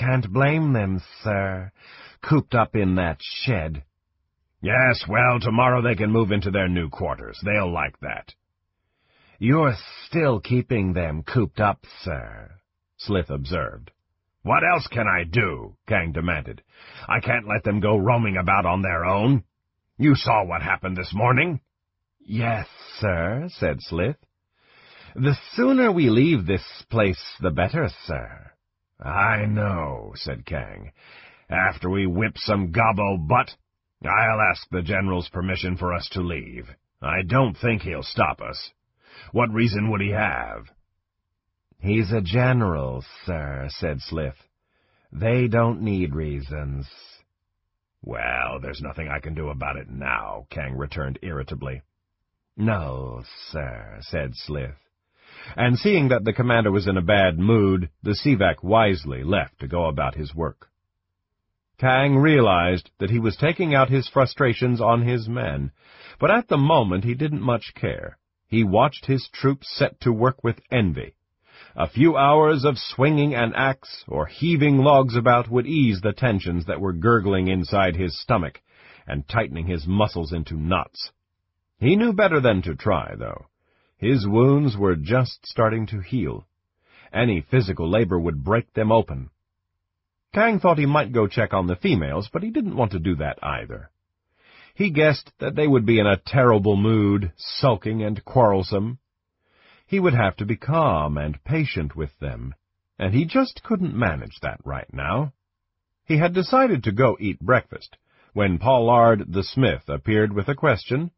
can't blame them, sir, cooped up in that shed. Yes, well, tomorrow they can move into their new quarters. They'll like that. You're still keeping them cooped up, sir, Slith observed. What else can I do? Kang demanded. I can't let them go roaming about on their own. You saw what happened this morning. Yes, sir, said Slith. The sooner we leave this place, the better, sir. I know, said Kang. After we whip some gobbo butt, I'll ask the General's permission for us to leave. I don't think he'll stop us. What reason would he have? He's a general, sir, said Slith. They don't need reasons. Well, there's nothing I can do about it now, Kang returned irritably. No, sir, said Slith. And seeing that the commander was in a bad mood, the Sivak wisely left to go about his work. Kang realized that he was taking out his frustrations on his men, but at the moment he didn't much care. He watched his troops set to work with envy. A few hours of swinging an axe or heaving logs about would ease the tensions that were gurgling inside his stomach and tightening his muscles into knots. He knew better than to try, though. His wounds were just starting to heal. Any physical labor would break them open. Kang thought he might go check on the females, but he didn't want to do that either. He guessed that they would be in a terrible mood, sulking and quarrelsome, he would have to be calm and patient with them, and he just couldn't manage that right now. He had decided to go eat breakfast, when Pollard the smith appeared with a question,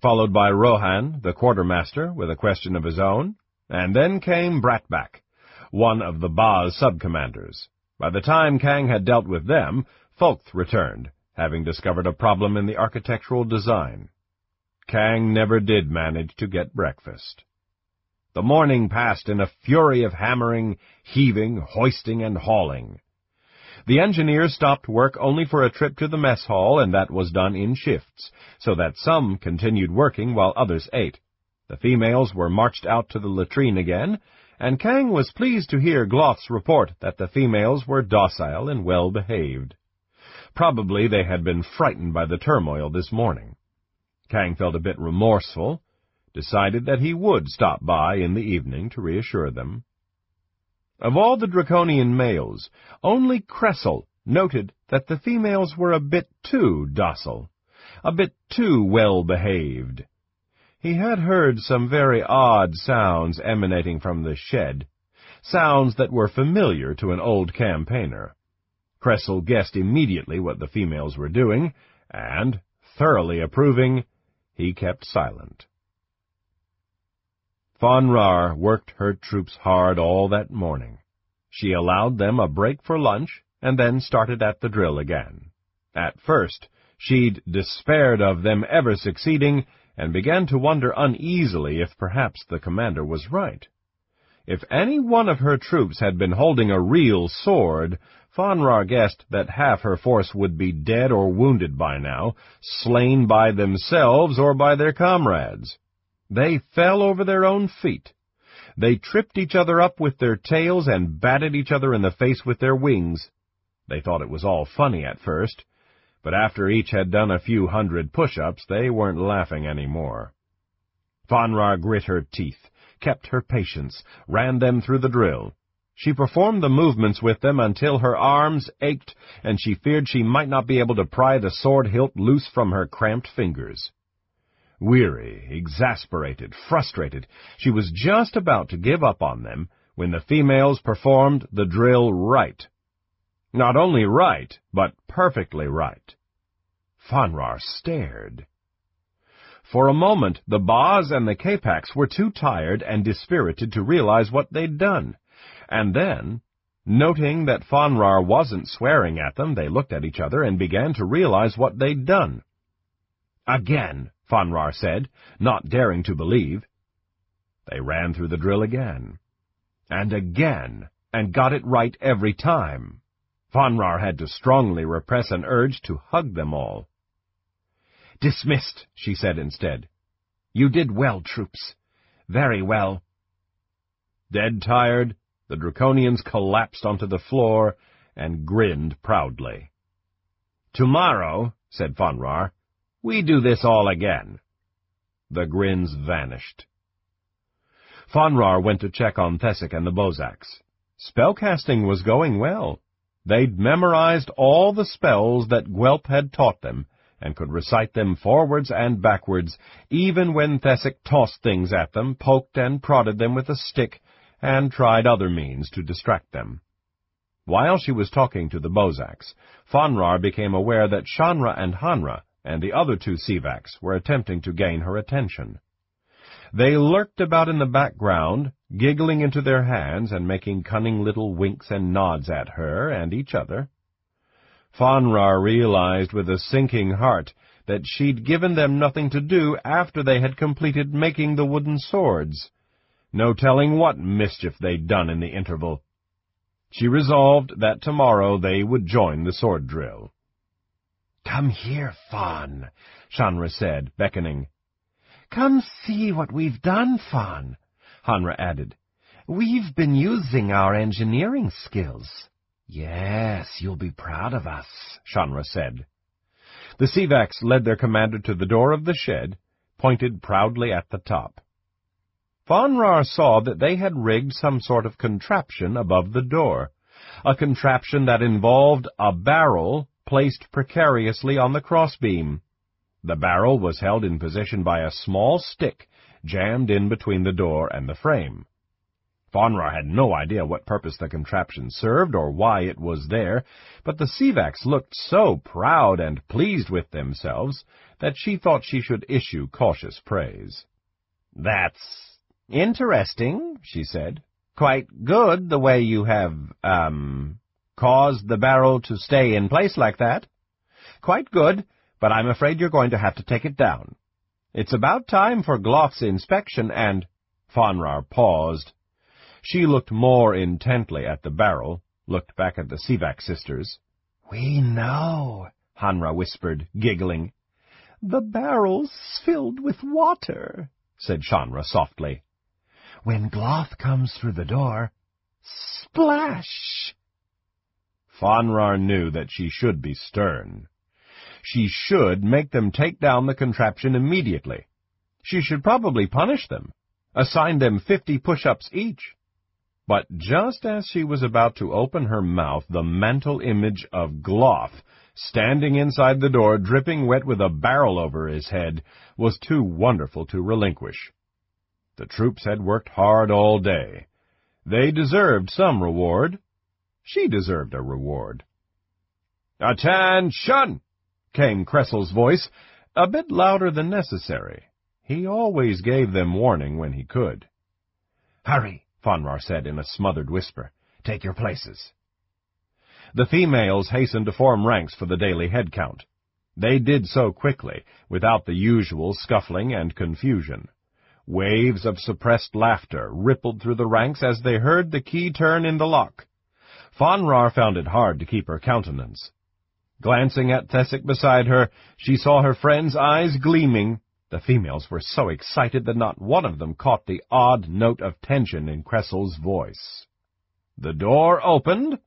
followed by Rohan the quartermaster with a question of his own, and then came Bratback, one of the Ba's sub-commanders. By the time Kang had dealt with them, Folkth returned, having discovered a problem in the architectural design. Kang never did manage to get breakfast. The morning passed in a fury of hammering, heaving, hoisting, and hauling. The engineers stopped work only for a trip to the mess hall, and that was done in shifts, so that some continued working while others ate. The females were marched out to the latrine again, and Kang was pleased to hear Gloth's report that the females were docile and well behaved. Probably they had been frightened by the turmoil this morning. Kang felt a bit remorseful, decided that he would stop by in the evening to reassure them. Of all the draconian males, only Kressel noted that the females were a bit too docile, a bit too well-behaved. He had heard some very odd sounds emanating from the shed, sounds that were familiar to an old campaigner. Kressel guessed immediately what the females were doing, and, thoroughly approving, he kept silent. Fonrar worked her troops hard all that morning. She allowed them a break for lunch, and then started at the drill again. At first, she'd despaired of them ever succeeding, and began to wonder uneasily if perhaps the commander was right. If any one of her troops had been holding a real sword, Fonrar guessed that half her force would be dead or wounded by now, slain by themselves or by their comrades. They fell over their own feet. They tripped each other up with their tails and batted each other in the face with their wings. They thought it was all funny at first, but after each had done a few hundred push-ups, they weren't laughing any more. Fon grit her teeth, kept her patience, ran them through the drill. She performed the movements with them until her arms ached, and she feared she might not be able to pry the sword hilt loose from her cramped fingers. Weary, exasperated, frustrated, she was just about to give up on them when the females performed the drill right. Not only right, but perfectly right. Fonrar stared. For a moment, the Baaz and the Kapaks were too tired and dispirited to realize what they'd done. And then, noting that Fonrar wasn't swearing at them, they looked at each other and began to realize what they'd done. Again, Fonrar said, not daring to believe. They ran through the drill again. And again, and got it right every time. Fonrar had to strongly repress an urge to hug them all. Dismissed, she said instead. You did well, troops. Very well. Dead tired, the Draconians collapsed onto the floor and grinned proudly. Tomorrow, said Fonrar, we do this all again. The grins vanished. Fonrar went to check on Thesic and the Bozaks. Spellcasting was going well. They'd memorized all the spells that Guelp had taught them, and could recite them forwards and backwards, even when Thesic tossed things at them, poked and prodded them with a stick, and tried other means to distract them. While she was talking to the Bozaks, Fonrar became aware that Shanra and Hanra and the other two Sivaks were attempting to gain her attention. They lurked about in the background, giggling into their hands and making cunning little winks and nods at her and each other. Fonrar realized with a sinking heart that she'd given them nothing to do after they had completed making the wooden swords. No telling what mischief they'd done in the interval. She resolved that tomorrow they would join the sword drill. Come here, Fawn, Shanra said, beckoning. Come see what we've done, Fawn, Hanra added. We've been using our engineering skills. Yes, you'll be proud of us, Shanra said. The Sivaks led their commander to the door of the shed, pointed proudly at the top. Fonrar saw that they had rigged some sort of contraption above the door, a contraption that involved a barrel placed precariously on the crossbeam. The barrel was held in position by a small stick jammed in between the door and the frame. Fonrar had no idea what purpose the contraption served or why it was there, but the Sivaks looked so proud and pleased with themselves that she thought she should issue cautious praise. That's interesting, she said. Quite good the way you have, um, caused the barrel to stay in place like that. Quite good, but I'm afraid you're going to have to take it down. It's about time for Gloth's inspection, and... Fonrar paused. She looked more intently at the barrel, looked back at the Sivak sisters. We know, Hanra whispered, giggling. The barrel's filled with water, said Shanra softly. When Gloth comes through the door, splash! Fonrar knew that she should be stern. She should make them take down the contraption immediately. She should probably punish them, assign them fifty push-ups each. But just as she was about to open her mouth, the mental image of Gloth, standing inside the door, dripping wet with a barrel over his head, was too wonderful to relinquish. The troops had worked hard all day. They deserved some reward, she deserved a reward. Attention! came Kressel's voice, a bit louder than necessary. He always gave them warning when he could. Hurry, Fonrar said in a smothered whisper. Take your places. The females hastened to form ranks for the daily head count. They did so quickly, without the usual scuffling and confusion. Waves of suppressed laughter rippled through the ranks as they heard the key turn in the lock. Fonrar found it hard to keep her countenance. Glancing at Thesic beside her, she saw her friend's eyes gleaming. The females were so excited that not one of them caught the odd note of tension in Kressel's voice. The door opened.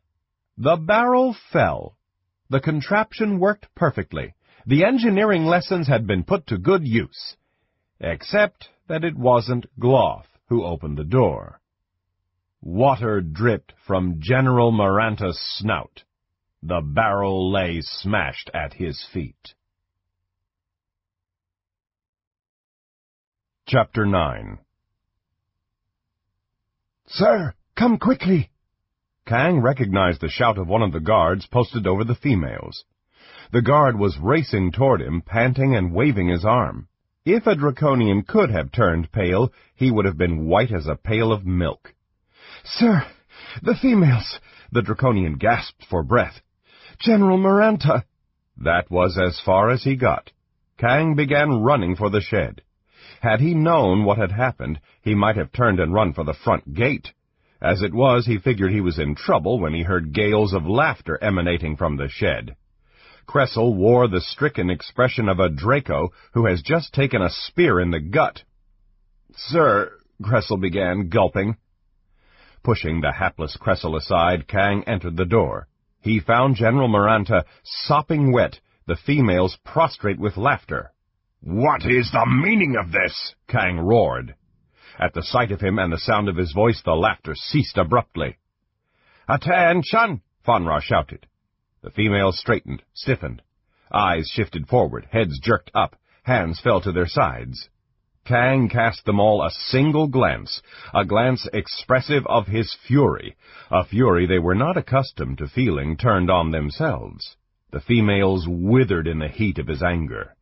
The barrel fell. The contraption worked perfectly. The engineering lessons had been put to good use. Except that it wasn't Gloth who opened the door. Water dripped from General Maranta's snout. The barrel lay smashed at his feet. Chapter 9 Sir, come quickly! Kang recognized the shout of one of the guards posted over the females. The guard was racing toward him, panting and waving his arm. If a draconian could have turned pale, he would have been white as a pail of milk. Sir, the females! The Draconian gasped for breath. General Maranta! That was as far as he got. Kang began running for the shed. Had he known what had happened, he might have turned and run for the front gate. As it was, he figured he was in trouble when he heard gales of laughter emanating from the shed. Kressel wore the stricken expression of a Draco who has just taken a spear in the gut. Sir, Kressel began, gulping. Pushing the hapless Kressel aside, Kang entered the door. He found General Maranta sopping wet, the females prostrate with laughter. What is the meaning of this? Kang roared. At the sight of him and the sound of his voice, the laughter ceased abruptly. Attention! Fonrar shouted. The females straightened, stiffened. Eyes shifted forward, heads jerked up, hands fell to their sides. Kang cast them all a single glance, a glance expressive of his fury, a fury they were not accustomed to feeling turned on themselves. The females withered in the heat of his anger.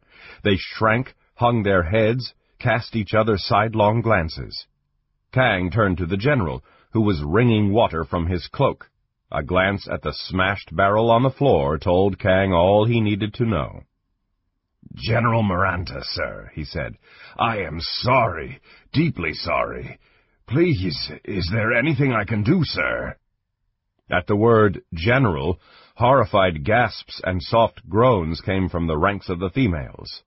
They shrank, hung their heads, cast each other sidelong glances. Kang turned to the general, who was wringing water from his cloak. A glance at the smashed barrel on the floor told Kang all he needed to know. General Maranta, sir, he said, I am sorry, deeply sorry. Please, is there anything I can do, sir? At the word general, horrified gasps and soft groans came from the ranks of the females.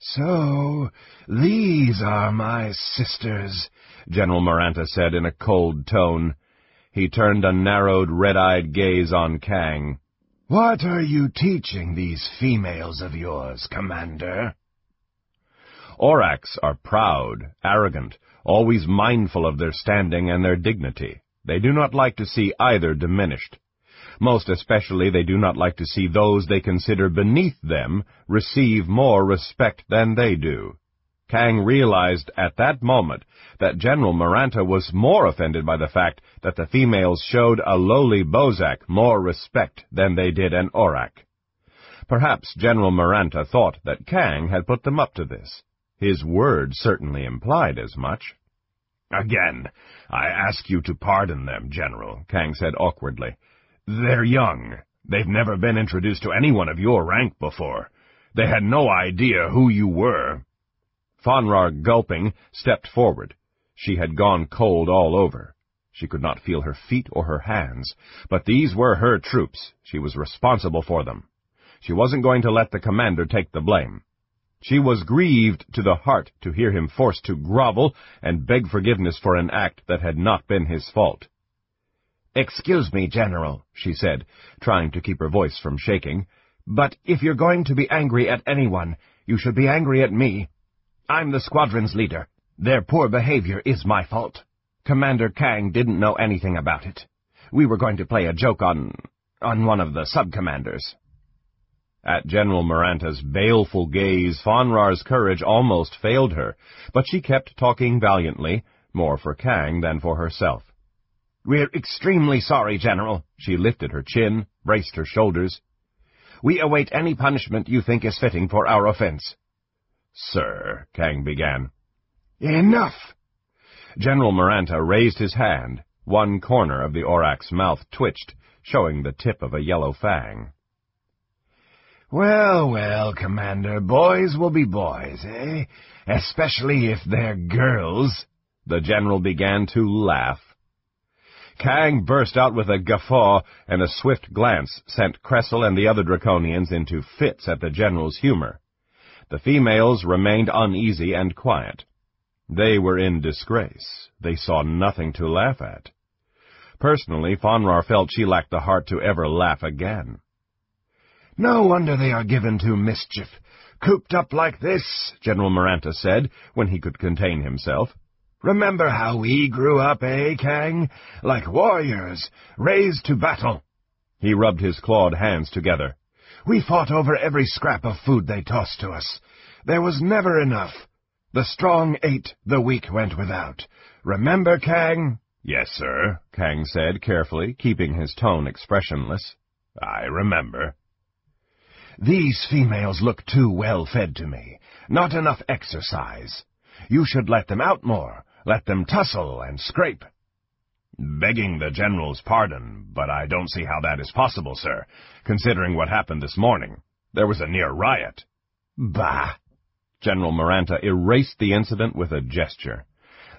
So, these are my sisters, General Maranta said in a cold tone. He turned a narrowed, red-eyed gaze on Kang. What are you teaching these females of yours, Commander? Auraks are proud, arrogant, always mindful of their standing and their dignity. They do not like to see either diminished. Most especially they do not like to see those they consider beneath them receive more respect than they do. Kang realized at that moment that General Maranta was more offended by the fact that the females showed a lowly Bozak more respect than they did an Aurak. Perhaps General Maranta thought that Kang had put them up to this. His words certainly implied as much. Again, I ask you to pardon them, General, Kang said awkwardly. They're young. They've never been introduced to anyone of your rank before. They had no idea who you were. Fonrar, gulping, stepped forward. She had gone cold all over. She could not feel her feet or her hands, but these were her troops. She was responsible for them. She wasn't going to let the commander take the blame. She was grieved to the heart to hear him forced to grovel and beg forgiveness for an act that had not been his fault. Excuse me, General, she said, trying to keep her voice from shaking, but if you're going to be angry at anyone, you should be angry at me. I'm the squadron's leader. Their poor behavior is my fault. Commander Kang didn't know anything about it. We were going to play a joke on... on one of the sub-commanders. At General Maranta's baleful gaze, Fonrar's courage almost failed her, but she kept talking valiantly, more for Kang than for herself. We're extremely sorry, General. She lifted her chin, braced her shoulders. We await any punishment you think is fitting for our offense. Sir, Kang began. Enough! General Maranta raised his hand. One corner of the Aurak's mouth twitched, showing the tip of a yellow fang. Well, well, Commander, boys will be boys, eh? Especially if they're girls. The general began to laugh. Kang burst out with a guffaw, and a swift glance sent Kressel and the other Draconians into fits at the general's humor. The females remained uneasy and quiet. They were in disgrace. They saw nothing to laugh at. Personally, Fonrar felt she lacked the heart to ever laugh again. No wonder they are given to mischief. Cooped up like this, General Maranta said, when he could contain himself. Remember how we grew up, eh, Kang? Like warriors, raised to battle. He rubbed his clawed hands together. We fought over every scrap of food they tossed to us. There was never enough. The strong ate, the weak went without. Remember, Kang? Yes, sir, Kang said carefully, keeping his tone expressionless. I remember. These females look too well fed to me. Not enough exercise. You should let them out more. Let them tussle and scrape. Begging the General's pardon, but I don't see how that is possible, sir, considering what happened this morning. There was a near riot. Bah! General Maranta erased the incident with a gesture.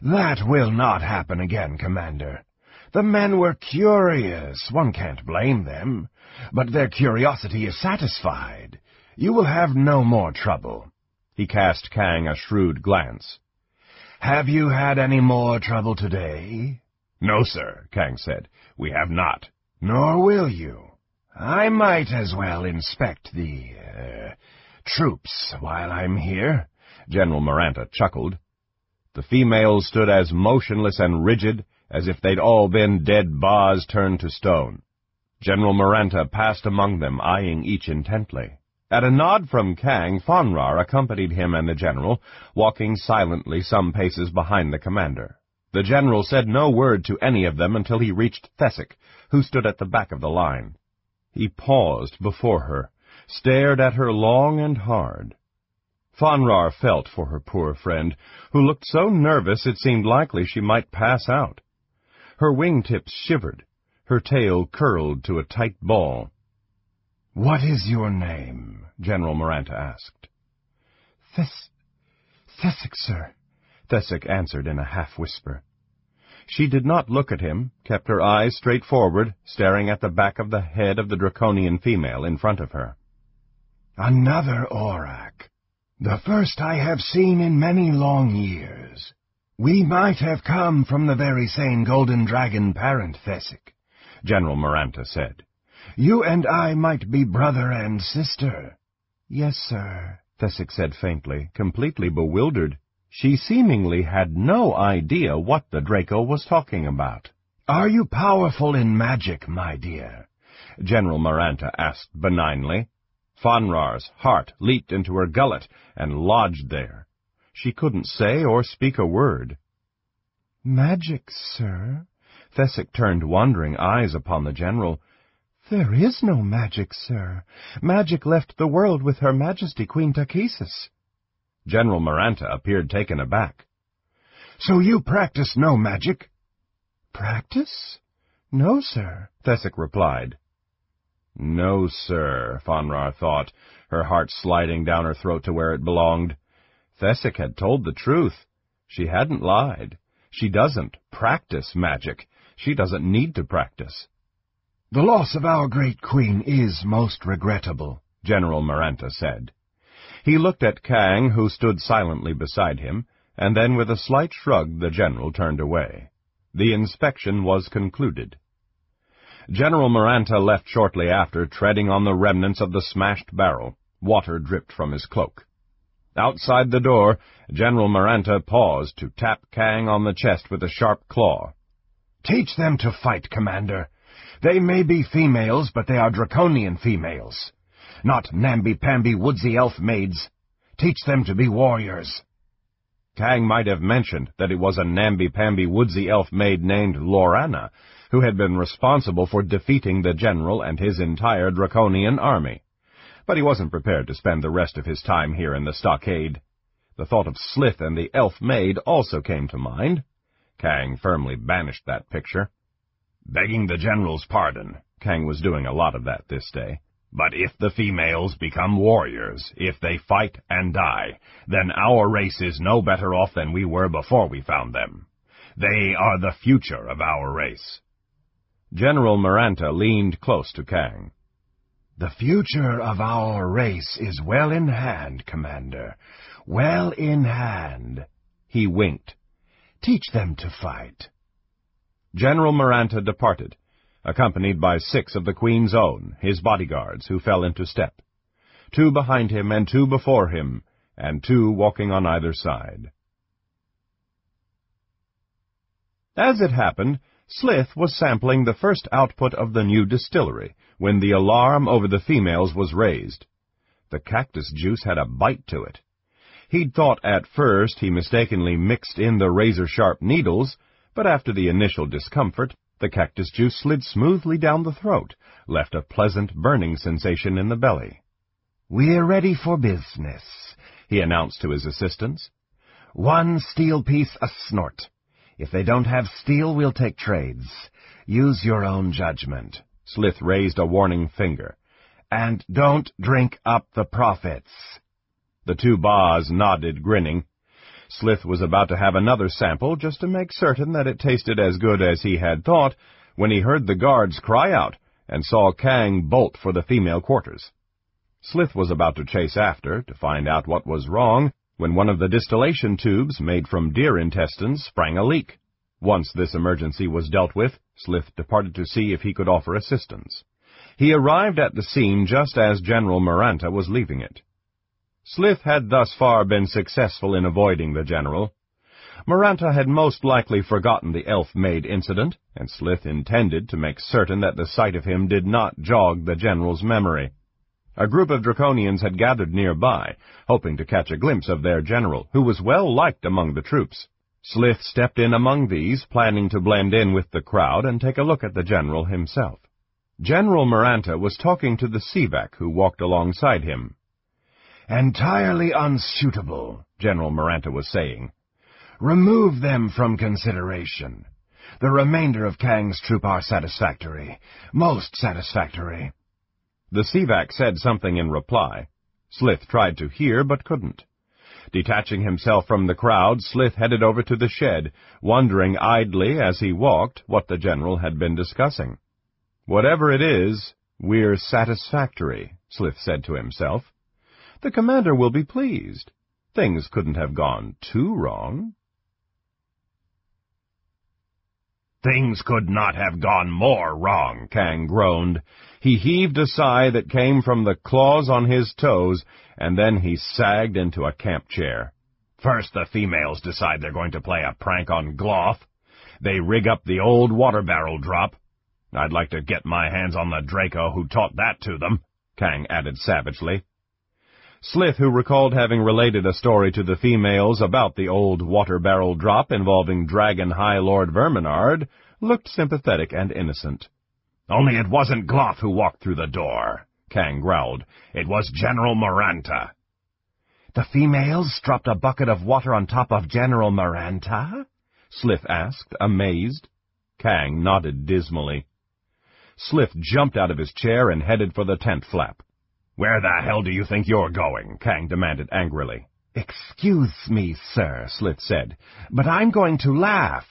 That will not happen again, Commander. The men were curious. One can't blame them. But their curiosity is satisfied. You will have no more trouble. He cast Kang a shrewd glance. Have you had any more trouble today? No, sir, Kang said. We have not. Nor will you. I might as well inspect the, uh, troops while I'm here. General Maranta chuckled. The females stood as motionless and rigid as if they'd all been dead Baaz turned to stone. General Maranta passed among them, eyeing each intently. At a nod from Kang, Fonrar accompanied him and the general, walking silently some paces behind the commander. The general said no word to any of them until he reached Thesic, who stood at the back of the line. He paused before her, stared at her long and hard. Fonrar felt for her poor friend, who looked so nervous it seemed likely she might pass out. Her wingtips shivered, her tail curled to a tight ball. What is your name? General Maranta asked. Thes... Thesic, sir, Thesic answered in a half-whisper. She did not look at him, kept her eyes straight forward, staring at the back of the head of the draconian female in front of her. Another Aurak. The first I have seen in many long years. We might have come from the very same golden dragon parent, Thesic, General Maranta said. You and I might be brother and sister. Yes, sir, Thesic said faintly, completely bewildered. She seemingly had no idea what the Draco was talking about. Are you powerful in magic, my dear? General Maranta asked benignly. Fonrar's heart leaped into her gullet and lodged there. She couldn't say or speak a word. Magic, sir? Thesic turned wondering eyes upon the general. There is no magic, sir. Magic left the world with Her Majesty Queen Takhisis. General Maranta appeared taken aback. So you practice no magic? Practice? No, sir, Thesic replied. No, sir, Fonrar thought, her heart sliding down her throat to where it belonged. Thesic had told the truth. She hadn't lied. She doesn't practice magic. She doesn't need to practice. The loss of our great queen is most regrettable, General Maranta said. He looked at Kang, who stood silently beside him, and then with a slight shrug the general turned away. The inspection was concluded. General Maranta left shortly after, treading on the remnants of the smashed barrel. Water dripped from his cloak. Outside the door, General Maranta paused to tap Kang on the chest with a sharp claw. Teach them to fight, Commander. They may be females, but they are draconian females not namby-pamby woodsy elf maids. Teach them to be warriors. Kang might have mentioned that it was a namby-pamby woodsy elf maid named Laurana who had been responsible for defeating the general and his entire draconian army. But he wasn't prepared to spend the rest of his time here in the stockade. The thought of Slith and the elf maid also came to mind. Kang firmly banished that picture. Begging the general's pardon, Kang was doing a lot of that this day. But if the females become warriors, if they fight and die, then our race is no better off than we were before we found them. They are the future of our race. General Maranta leaned close to Kang. The future of our race is well in hand, Commander. Well in hand. He winked. Teach them to fight. General Maranta departed, accompanied by six of the Queen's own, his bodyguards, who fell into step. Two behind him and two before him, and two walking on either side. As it happened, Slith was sampling the first output of the new distillery when the alarm over the females was raised. The cactus juice had a bite to it. He'd thought at first he mistakenly mixed in the razor-sharp needles, but after the initial discomfort, the cactus juice slid smoothly down the throat, left a pleasant burning sensation in the belly. We're ready for business, he announced to his assistants. One steel piece a snort. If they don't have steel, we'll take trades. Use your own judgment. Slith raised a warning finger. And don't drink up the profits. The two Baaz nodded, grinning. Slith was about to have another sample just to make certain that it tasted as good as he had thought when he heard the guards cry out and saw Kang bolt for the female quarters. Slith was about to chase after to find out what was wrong when one of the distillation tubes made from deer intestines sprang a leak. Once this emergency was dealt with, Slith departed to see if he could offer assistance. He arrived at the scene just as General Maranta was leaving it. Slith had thus far been successful in avoiding the general. Maranta had most likely forgotten the elf-maid incident, and Slith intended to make certain that the sight of him did not jog the general's memory. A group of Draconians had gathered nearby, hoping to catch a glimpse of their general, who was well liked among the troops. Slith stepped in among these, planning to blend in with the crowd and take a look at the general himself. General Maranta was talking to the Sivak who walked alongside him. Entirely unsuitable, General Maranta was saying. Remove them from consideration. The remainder of Kang's troop are satisfactory. Most satisfactory. The Sivak said something in reply. Slith tried to hear, but couldn't. Detaching himself from the crowd, Slith headed over to the shed, wondering idly as he walked what the general had been discussing. Whatever it is, we're satisfactory, Slith said to himself. The commander will be pleased. Things couldn't have gone too wrong. Things could not have gone more wrong, Kang groaned. He heaved a sigh that came from the claws on his toes, and then he sagged into a camp chair. First the females decide they're going to play a prank on Gloth. They rig up the old water barrel drop. I'd like to get my hands on the Draco who taught that to them, Kang added savagely. Slith, who recalled having related a story to the females about the old water barrel drop involving Dragon High Lord Verminaard, looked sympathetic and innocent. Only it wasn't Gloth who walked through the door, Kang growled. It was General Maranta. The females dropped a bucket of water on top of General Maranta? Slith asked, amazed. Kang nodded dismally. Slith jumped out of his chair and headed for the tent flap. Where the hell do you think you're going? Kang demanded angrily. Excuse me, sir, Slith said, but I'm going to laugh.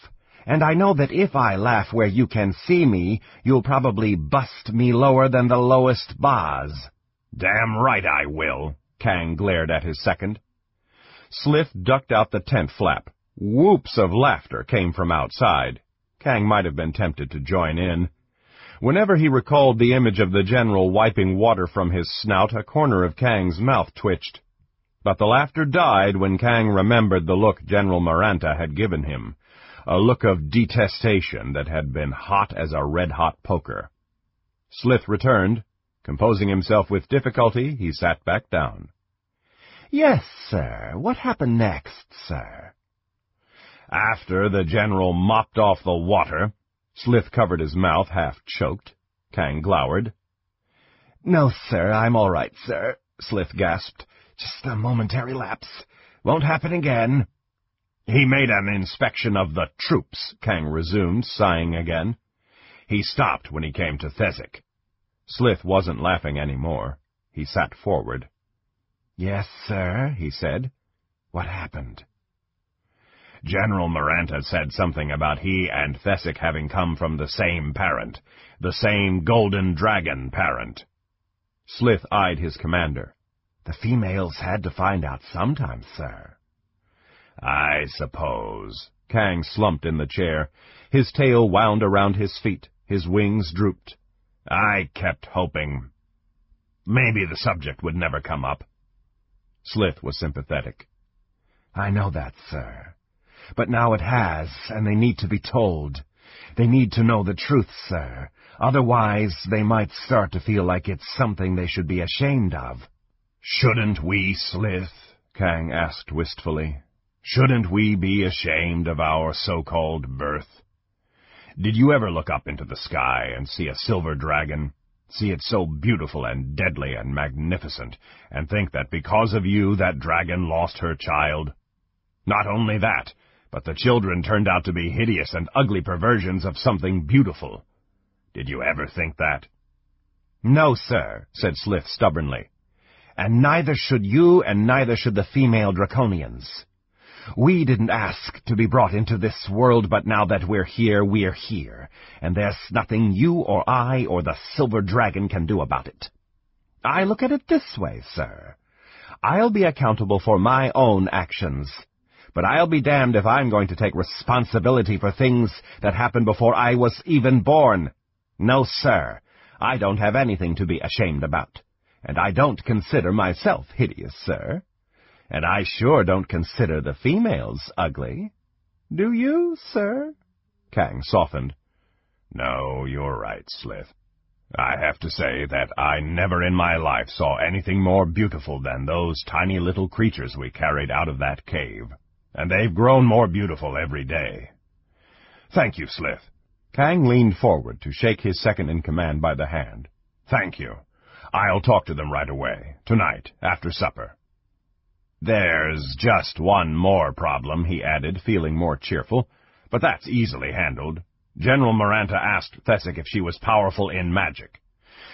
And I know that if I laugh where you can see me, you'll probably bust me lower than the lowest Baaz. Damn right I will, Kang glared at his second. Slith ducked out the tent flap. Whoops of laughter came from outside. Kang might have been tempted to join in. Whenever he recalled the image of the general wiping water from his snout, a corner of Kang's mouth twitched. But the laughter died when Kang remembered the look General Maranta had given him, a look of detestation that had been hot as a red-hot poker. Slith returned. Composing himself with difficulty, he sat back down. Yes, sir. What happened next, sir? After the general mopped off the water, Slith covered his mouth, half choked. Kang glowered. No, sir, I'm all right, sir, Slith gasped. Just a momentary lapse. Won't happen again. He made an inspection of the troops, Kang resumed, sighing again. He stopped when he came to Thesic. Slith wasn't laughing any more. He sat forward. Yes, sir, he said. What happened? General Maranta said something about he and Thesic having come from the same parent, the same golden dragon parent. Slith eyed his commander. The females had to find out sometime, sir. I suppose. Kang slumped in the chair. His tail wound around his feet. His wings drooped. I kept hoping. Maybe the subject would never come up. Slith was sympathetic. I know that, sir. But now it has, and they need to be told. They need to know the truth, sir. Otherwise, they might start to feel like it's something they should be ashamed of. Shouldn't we, Slith? Kang asked wistfully. Shouldn't we be ashamed of our so-called birth? Did you ever look up into the sky and see a silver dragon? See it so beautiful and deadly and magnificent, and think that because of you that dragon lost her child? Not only that, but the children turned out to be hideous and ugly perversions of something beautiful. Did you ever think that? No, sir, said Slith stubbornly. And neither should you, and neither should the female Draconians. We didn't ask to be brought into this world, but now that we're here, we're here, and there's nothing you or I or the Silver Dragon can do about it. I look at it this way, sir. I'll be accountable for my own actions, but I'll be damned if I'm going to take responsibility for things that happened before I was even born. No, sir. I don't have anything to be ashamed about. And I don't consider myself hideous, sir. And I sure don't consider the females ugly. Do you, sir? Kang softened. No, you're right, Slith. I have to say that I never in my life saw anything more beautiful than those tiny little creatures we carried out of that cave. And they've grown more beautiful every day. Thank you, Slith. Kang leaned forward to shake his second-in-command by the hand. Thank you. I'll talk to them right away, tonight, after supper. There's just one more problem, he added, feeling more cheerful, but that's easily handled. General Maranta asked Thesic if she was powerful in magic.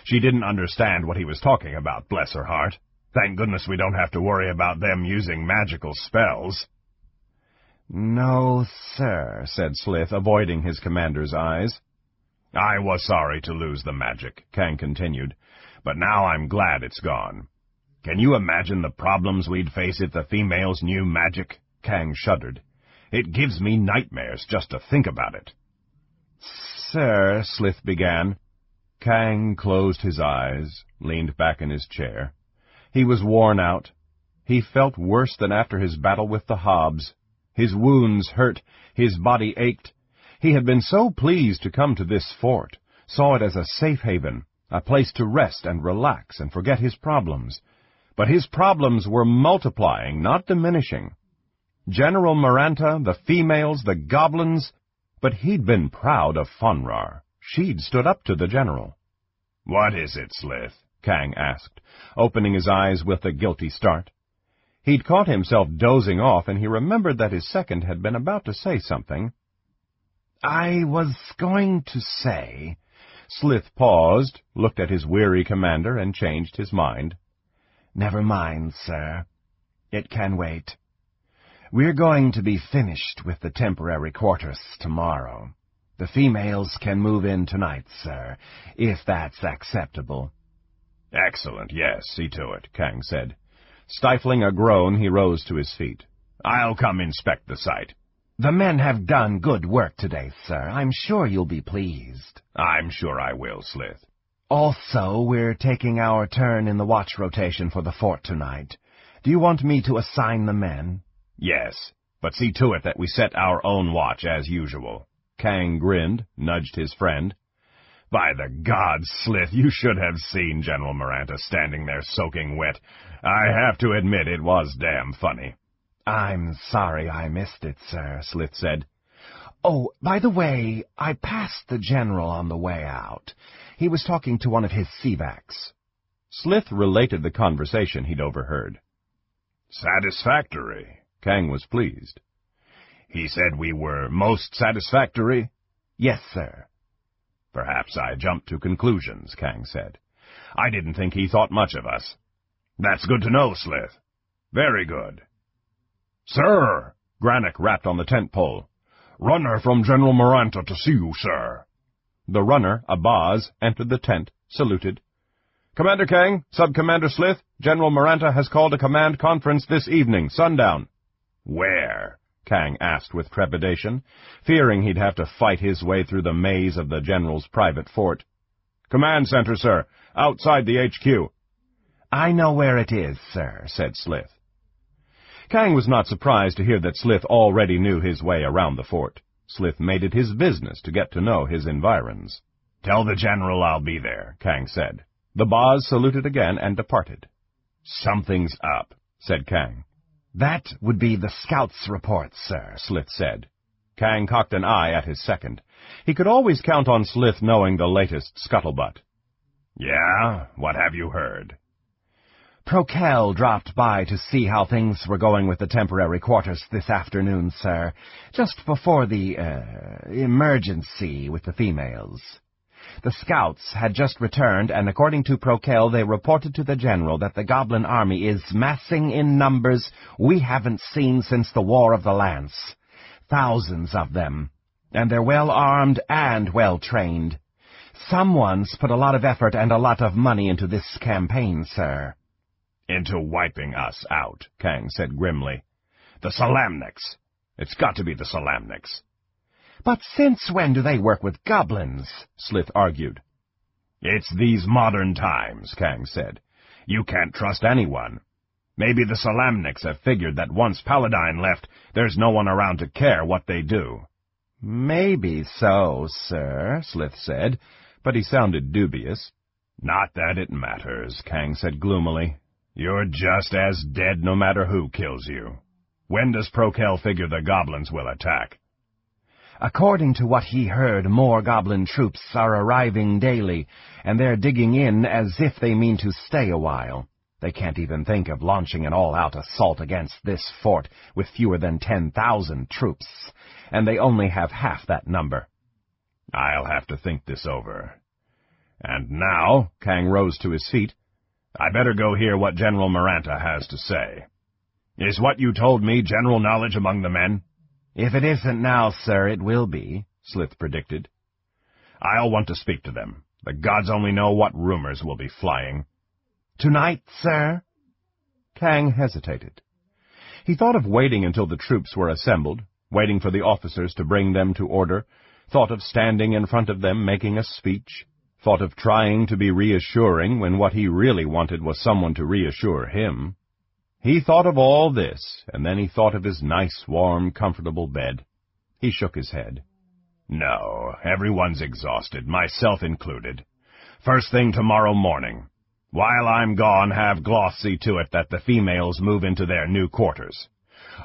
She didn't understand what he was talking about, bless her heart. Thank goodness we don't have to worry about them using magical spells. No, sir, said Slith, avoiding his commander's eyes. I was sorry to lose the magic, Kang continued, but now I'm glad it's gone. Can you imagine the problems we'd face if the females knew magic? Kang shuddered. It gives me nightmares just to think about it. Sir, Slith began. Kang closed his eyes, leaned back in his chair. He was worn out. He felt worse than after his battle with the Hobbs. His wounds hurt, his body ached. He had been so pleased to come to this fort, saw it as a safe haven, a place to rest and relax and forget his problems. But his problems were multiplying, not diminishing. General Maranta, the females, the goblins, but he'd been proud of Fonrar. She'd stood up to the general. What is it, Slith? Kang asked, opening his eyes with a guilty start. He'd caught himself dozing off, and he remembered that his second had been about to say something. I was going to say... Slith paused, looked at his weary commander, and changed his mind. Never mind, sir. It can wait. We're going to be finished with the temporary quarters tomorrow. The females can move in tonight, sir, if that's acceptable. Excellent, yes, see to it, Kang said. Stifling a groan, he rose to his feet. I'll come inspect the site. The men have done good work today, sir. I'm sure you'll be pleased. I'm sure I will, Slith. Also, we're taking our turn in the watch rotation for the fort tonight. Do you want me to assign the men? Yes, but see to it that we set our own watch as usual. Kang grinned, nudged his friend. By the gods, Slith, you should have seen General Maranta standing there soaking wet. I have to admit it was damn funny. I'm sorry I missed it, sir, Slith said. Oh, by the way, I passed the general on the way out. He was talking to one of his Sivaks. Slith related the conversation he'd overheard. Satisfactory, Kang was pleased. He said we were most satisfactory? Yes, sir. Perhaps I jumped to conclusions, Kang said. I didn't think he thought much of us. That's good to know, Slith. Very good. Sir! Granick rapped on the tent pole. Runner from General Maranta to see you, sir. The runner, a Boz, entered the tent, saluted. Commander Kang, Sub-Commander Slith, General Maranta has called a command conference this evening, sundown. Where? Kang asked with trepidation, fearing he'd have to fight his way through the maze of the general's private fort. Command center, sir, outside the HQ. I know where it is, sir, said Slith. Kang was not surprised to hear that Slith already knew his way around the fort. Slith made it his business to get to know his environs. Tell the general I'll be there, Kang said. The Boz saluted again and departed. Something's up, said Kang. That would be the scout's report, sir, Slith said. Kang cocked an eye at his second. He could always count on Slith knowing the latest scuttlebutt. Yeah? What have you heard? Prokel dropped by to see how things were going with the temporary quarters this afternoon, sir, just before the, uh, emergency with the females. The scouts had just returned, and according to Prokel, they reported to the general that the goblin army is massing in numbers we haven't seen since the War of the Lance. Thousands of them. And they're well armed and well trained. Someone's put a lot of effort and a lot of money into this campaign, sir. Into wiping us out, Kang said grimly. The Solamnics. It's got to be the Solamnics. But since when do they work with goblins? Slith argued. It's these modern times, Kang said. You can't trust anyone. Maybe the Solamnics have figured that once Paladine left, there's no one around to care what they do. Maybe so, sir, Slith said, but he sounded dubious. Not that it matters, Kang said gloomily. You're just as dead no matter who kills you. When does Prokel figure the goblins will attack? According to what he heard, more goblin troops are arriving daily, and they're digging in as if they mean to stay a while. They can't even think of launching an all-out assault against this fort with fewer than ten thousand troops, and they only have half that number. I'll have to think this over. And now, Kang rose to his feet, I better go hear what General Maranta has to say. Is what you told me general knowledge among the men? If it isn't now, sir, it will be, Slith predicted. I'll want to speak to them. The gods only know what rumors will be flying. Tonight, sir? Kang hesitated. He thought of waiting until the troops were assembled, waiting for the officers to bring them to order, thought of standing in front of them making a speech, thought of trying to be reassuring when what he really wanted was someone to reassure him. He thought of all this, and then he thought of his nice, warm, comfortable bed. He shook his head. No, everyone's exhausted, myself included. First thing tomorrow morning. While I'm gone, have Gloth see to it that the females move into their new quarters.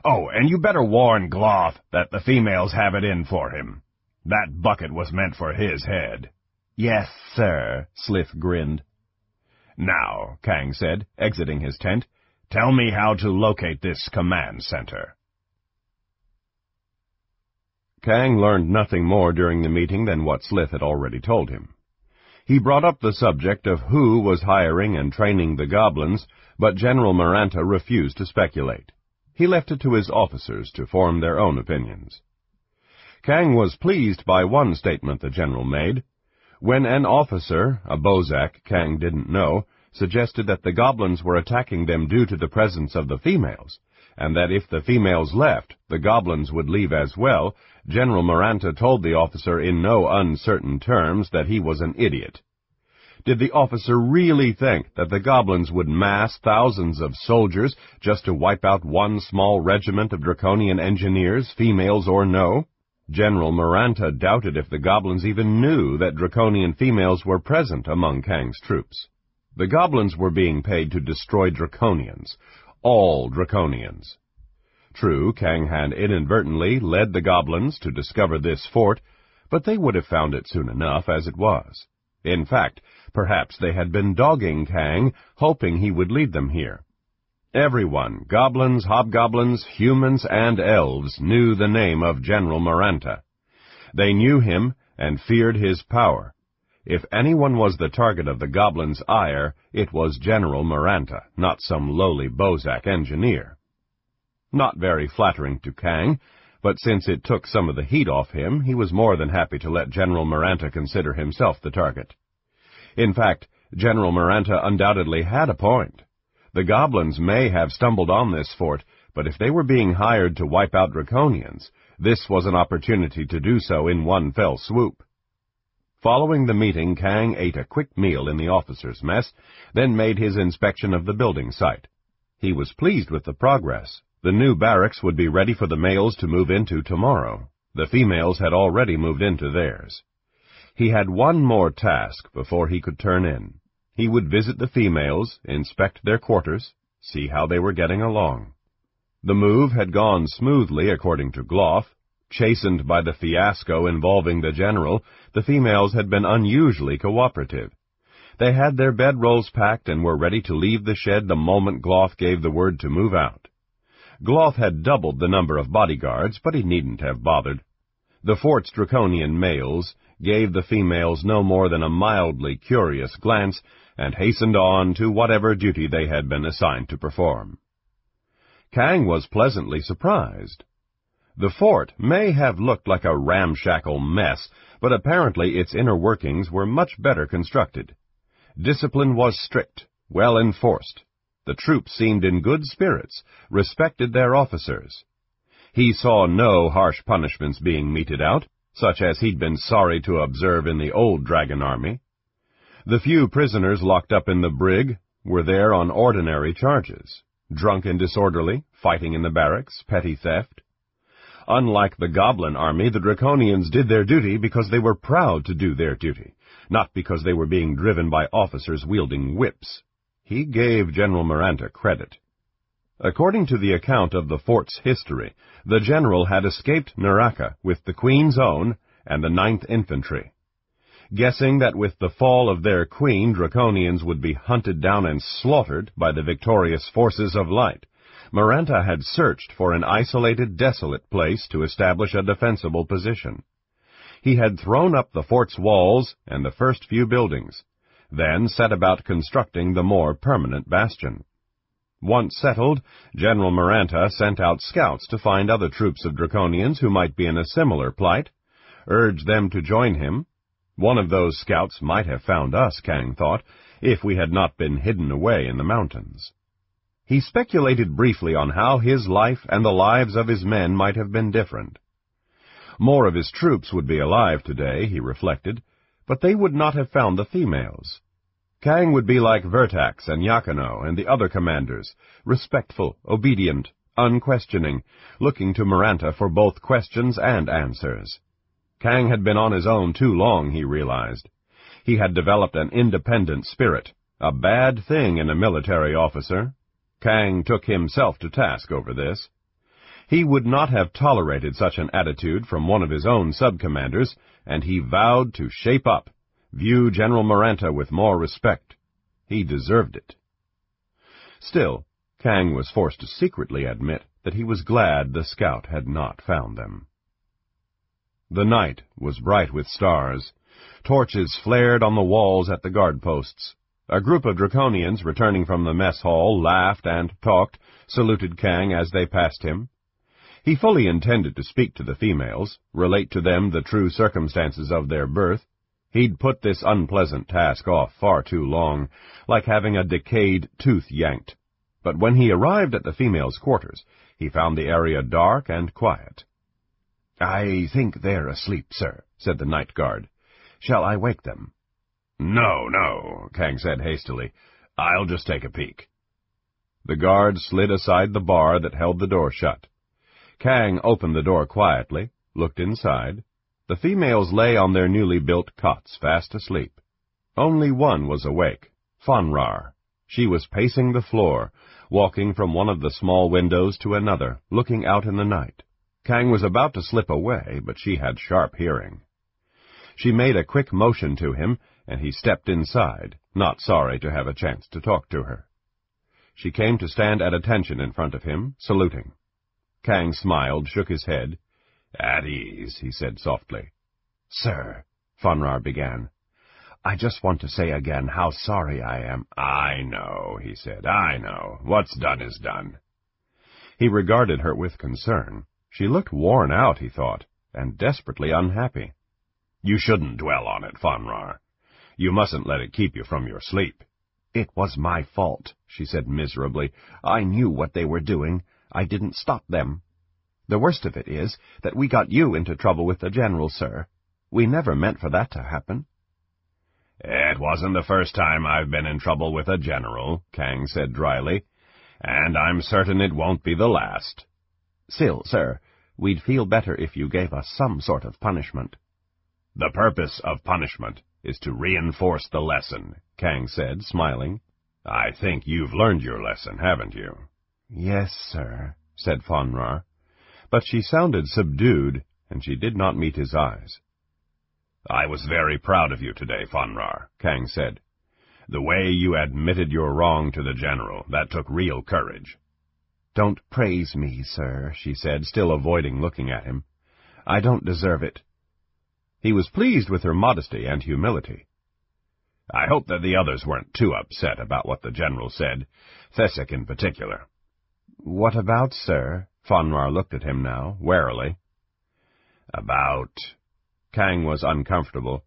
Oh, and you better warn Gloth that the females have it in for him. That bucket was meant for his head. Yes, sir, Slith grinned. Now, Kang said, exiting his tent, Tell me how to locate this command center. Kang learned nothing more during the meeting than what Slith had already told him. He brought up the subject of who was hiring and training the goblins, but General Maranta refused to speculate. He left it to his officers to form their own opinions. Kang was pleased by one statement the general made. When an officer, a Bozak Kang didn't know, suggested that the goblins were attacking them due to the presence of the females, and that if the females left, the goblins would leave as well, General Maranta told the officer in no uncertain terms that he was an idiot. Did the officer really think that the goblins would mass thousands of soldiers just to wipe out one small regiment of draconian engineers, females or no? General Maranta doubted if the goblins even knew that draconian females were present among Kang's troops. The goblins were being paid to destroy draconians, all draconians. True, Kang had inadvertently led the goblins to discover this fort, but they would have found it soon enough as it was. In fact, perhaps they had been dogging Kang, hoping he would lead them here. Everyone, goblins, hobgoblins, humans, and elves, knew the name of General Maranta. They knew him and feared his power, if anyone was the target of the goblin's ire, it was General Maranta, not some lowly Bozak engineer. Not very flattering to Kang, but since it took some of the heat off him, he was more than happy to let General Maranta consider himself the target. In fact, General Maranta undoubtedly had a point. The goblins may have stumbled on this fort, but if they were being hired to wipe out Draconians, this was an opportunity to do so in one fell swoop. Following the meeting, Kang ate a quick meal in the officers' mess, then made his inspection of the building site. He was pleased with the progress. The new barracks would be ready for the males to move into tomorrow. The females had already moved into theirs. He had one more task before he could turn in. He would visit the females, inspect their quarters, see how they were getting along. The move had gone smoothly according to Gloth, Chastened by the fiasco involving the general, the females had been unusually cooperative. They had their bedrolls packed and were ready to leave the shed the moment Gloth gave the word to move out. Gloth had doubled the number of bodyguards, but he needn't have bothered. The fort's draconian males gave the females no more than a mildly curious glance and hastened on to whatever duty they had been assigned to perform. Kang was pleasantly surprised. The fort may have looked like a ramshackle mess, but apparently its inner workings were much better constructed. Discipline was strict, well enforced. The troops seemed in good spirits, respected their officers, He saw no harsh punishments being meted out, such as he'd been sorry to observe in the old Dragon Army. The few prisoners locked up in the brig were there on ordinary charges. Drunk and disorderly, fighting in the barracks, petty theft. Unlike the Goblin Army, the Draconians did their duty because they were proud to do their duty, not because they were being driven by officers wielding whips. He gave General Maranta credit. According to the account of the fort's history, the general had escaped Neraka with the Queen's Own and the Ninth Infantry. Guessing that with the fall of their queen, Draconians would be hunted down and slaughtered by the victorious forces of light, Maranta had searched for an isolated, desolate place to establish a defensible position. He had thrown up the fort's walls and the first few buildings, then set about constructing the more permanent bastion. Once settled, General Maranta sent out scouts to find other troops of Draconians who might be in a similar plight, urged them to join him. One of those scouts might have found us, Kang thought, if we had not been hidden away in the mountains. He speculated briefly on how his life and the lives of his men might have been different. More of his troops would be alive today, he reflected, but they would not have found the females. Kang would be like Vertax and Yakano and the other commanders, respectful, obedient, unquestioning, looking to Maranta for both questions and answers. Kang had been on his own too long, he realized. He had developed an independent spirit, a bad thing in a military officer. Kang took himself to task over this. He would not have tolerated such an attitude from one of his own sub-commanders, and he vowed to shape up view General Maranta with more respect. He deserved it. Still, Kang was forced to secretly admit that he was glad the scout had not found them. The night was bright with stars. Torches flared on the walls at the guard posts. A group of Draconians returning from the mess hall laughed and talked, saluted Kang as they passed him. He fully intended to speak to the females, relate to them the true circumstances of their birth, He'd put this unpleasant task off far too long, like having a decayed tooth yanked. But when he arrived at the females' quarters, he found the area dark and quiet. I think they're asleep, sir, said the night guard. Shall I wake them? No, no, Kang said hastily. I'll just take a peek. The guard slid aside the bar that held the door shut. Kang opened the door quietly, looked inside, the females lay on their newly built cots, fast asleep. Only one was awake, Fonrar. She was pacing the floor, walking from one of the small windows to another, looking out in the night. Kang was about to slip away, but she had sharp hearing. She made a quick motion to him, and he stepped inside, not sorry to have a chance to talk to her. She came to stand at attention in front of him, saluting. Kang smiled, shook his head, at ease, he said softly. Sir, Fonrar began, I just want to say again how sorry I am. I know, he said, I know. What's done is done. He regarded her with concern. She looked worn out, he thought, and desperately unhappy. You shouldn't dwell on it, Fonrar. You mustn't let it keep you from your sleep. It was my fault, she said miserably. I knew what they were doing. I didn't stop them. The worst of it is that we got you into trouble with the General, sir. We never meant for that to happen. It wasn't the first time I've been in trouble with a general, Kang said dryly, and I'm certain it won't be the last. Still, sir, we'd feel better if you gave us some sort of punishment. The purpose of punishment is to reinforce the lesson, Kang said, smiling. I think you've learned your lesson, haven't you? Yes, sir, said Fonrar but she sounded subdued, and she did not meet his eyes. I was very proud of you today, Fonrar, Kang said. The way you admitted your wrong to the general, that took real courage. Don't praise me, sir, she said, still avoiding looking at him. I don't deserve it. He was pleased with her modesty and humility. I hope that the others weren't too upset about what the general said, Thesic in particular. What about, sir? Fonrar looked at him now, warily. About... Kang was uncomfortable.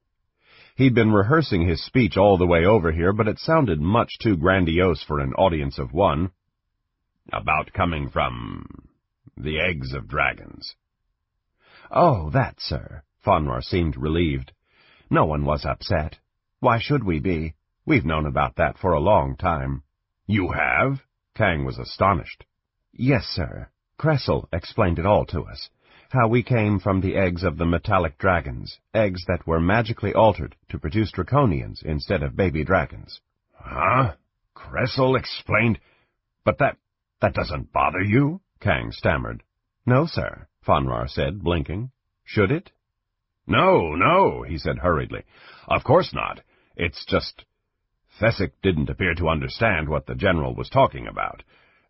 He'd been rehearsing his speech all the way over here, but it sounded much too grandiose for an audience of one. About coming from... The eggs of dragons. Oh, that, sir. Fonrar seemed relieved. No one was upset. Why should we be? We've known about that for a long time. You have? Kang was astonished. Yes, sir. Kressel explained it all to us. How we came from the eggs of the metallic dragons, eggs that were magically altered to produce draconians instead of baby dragons. Huh? Kressel explained... But that... that doesn't bother you? Kang stammered. No, sir, Fonrar said, blinking. Should it? No, no, he said hurriedly. Of course not. It's just... Thesic didn't appear to understand what the general was talking about.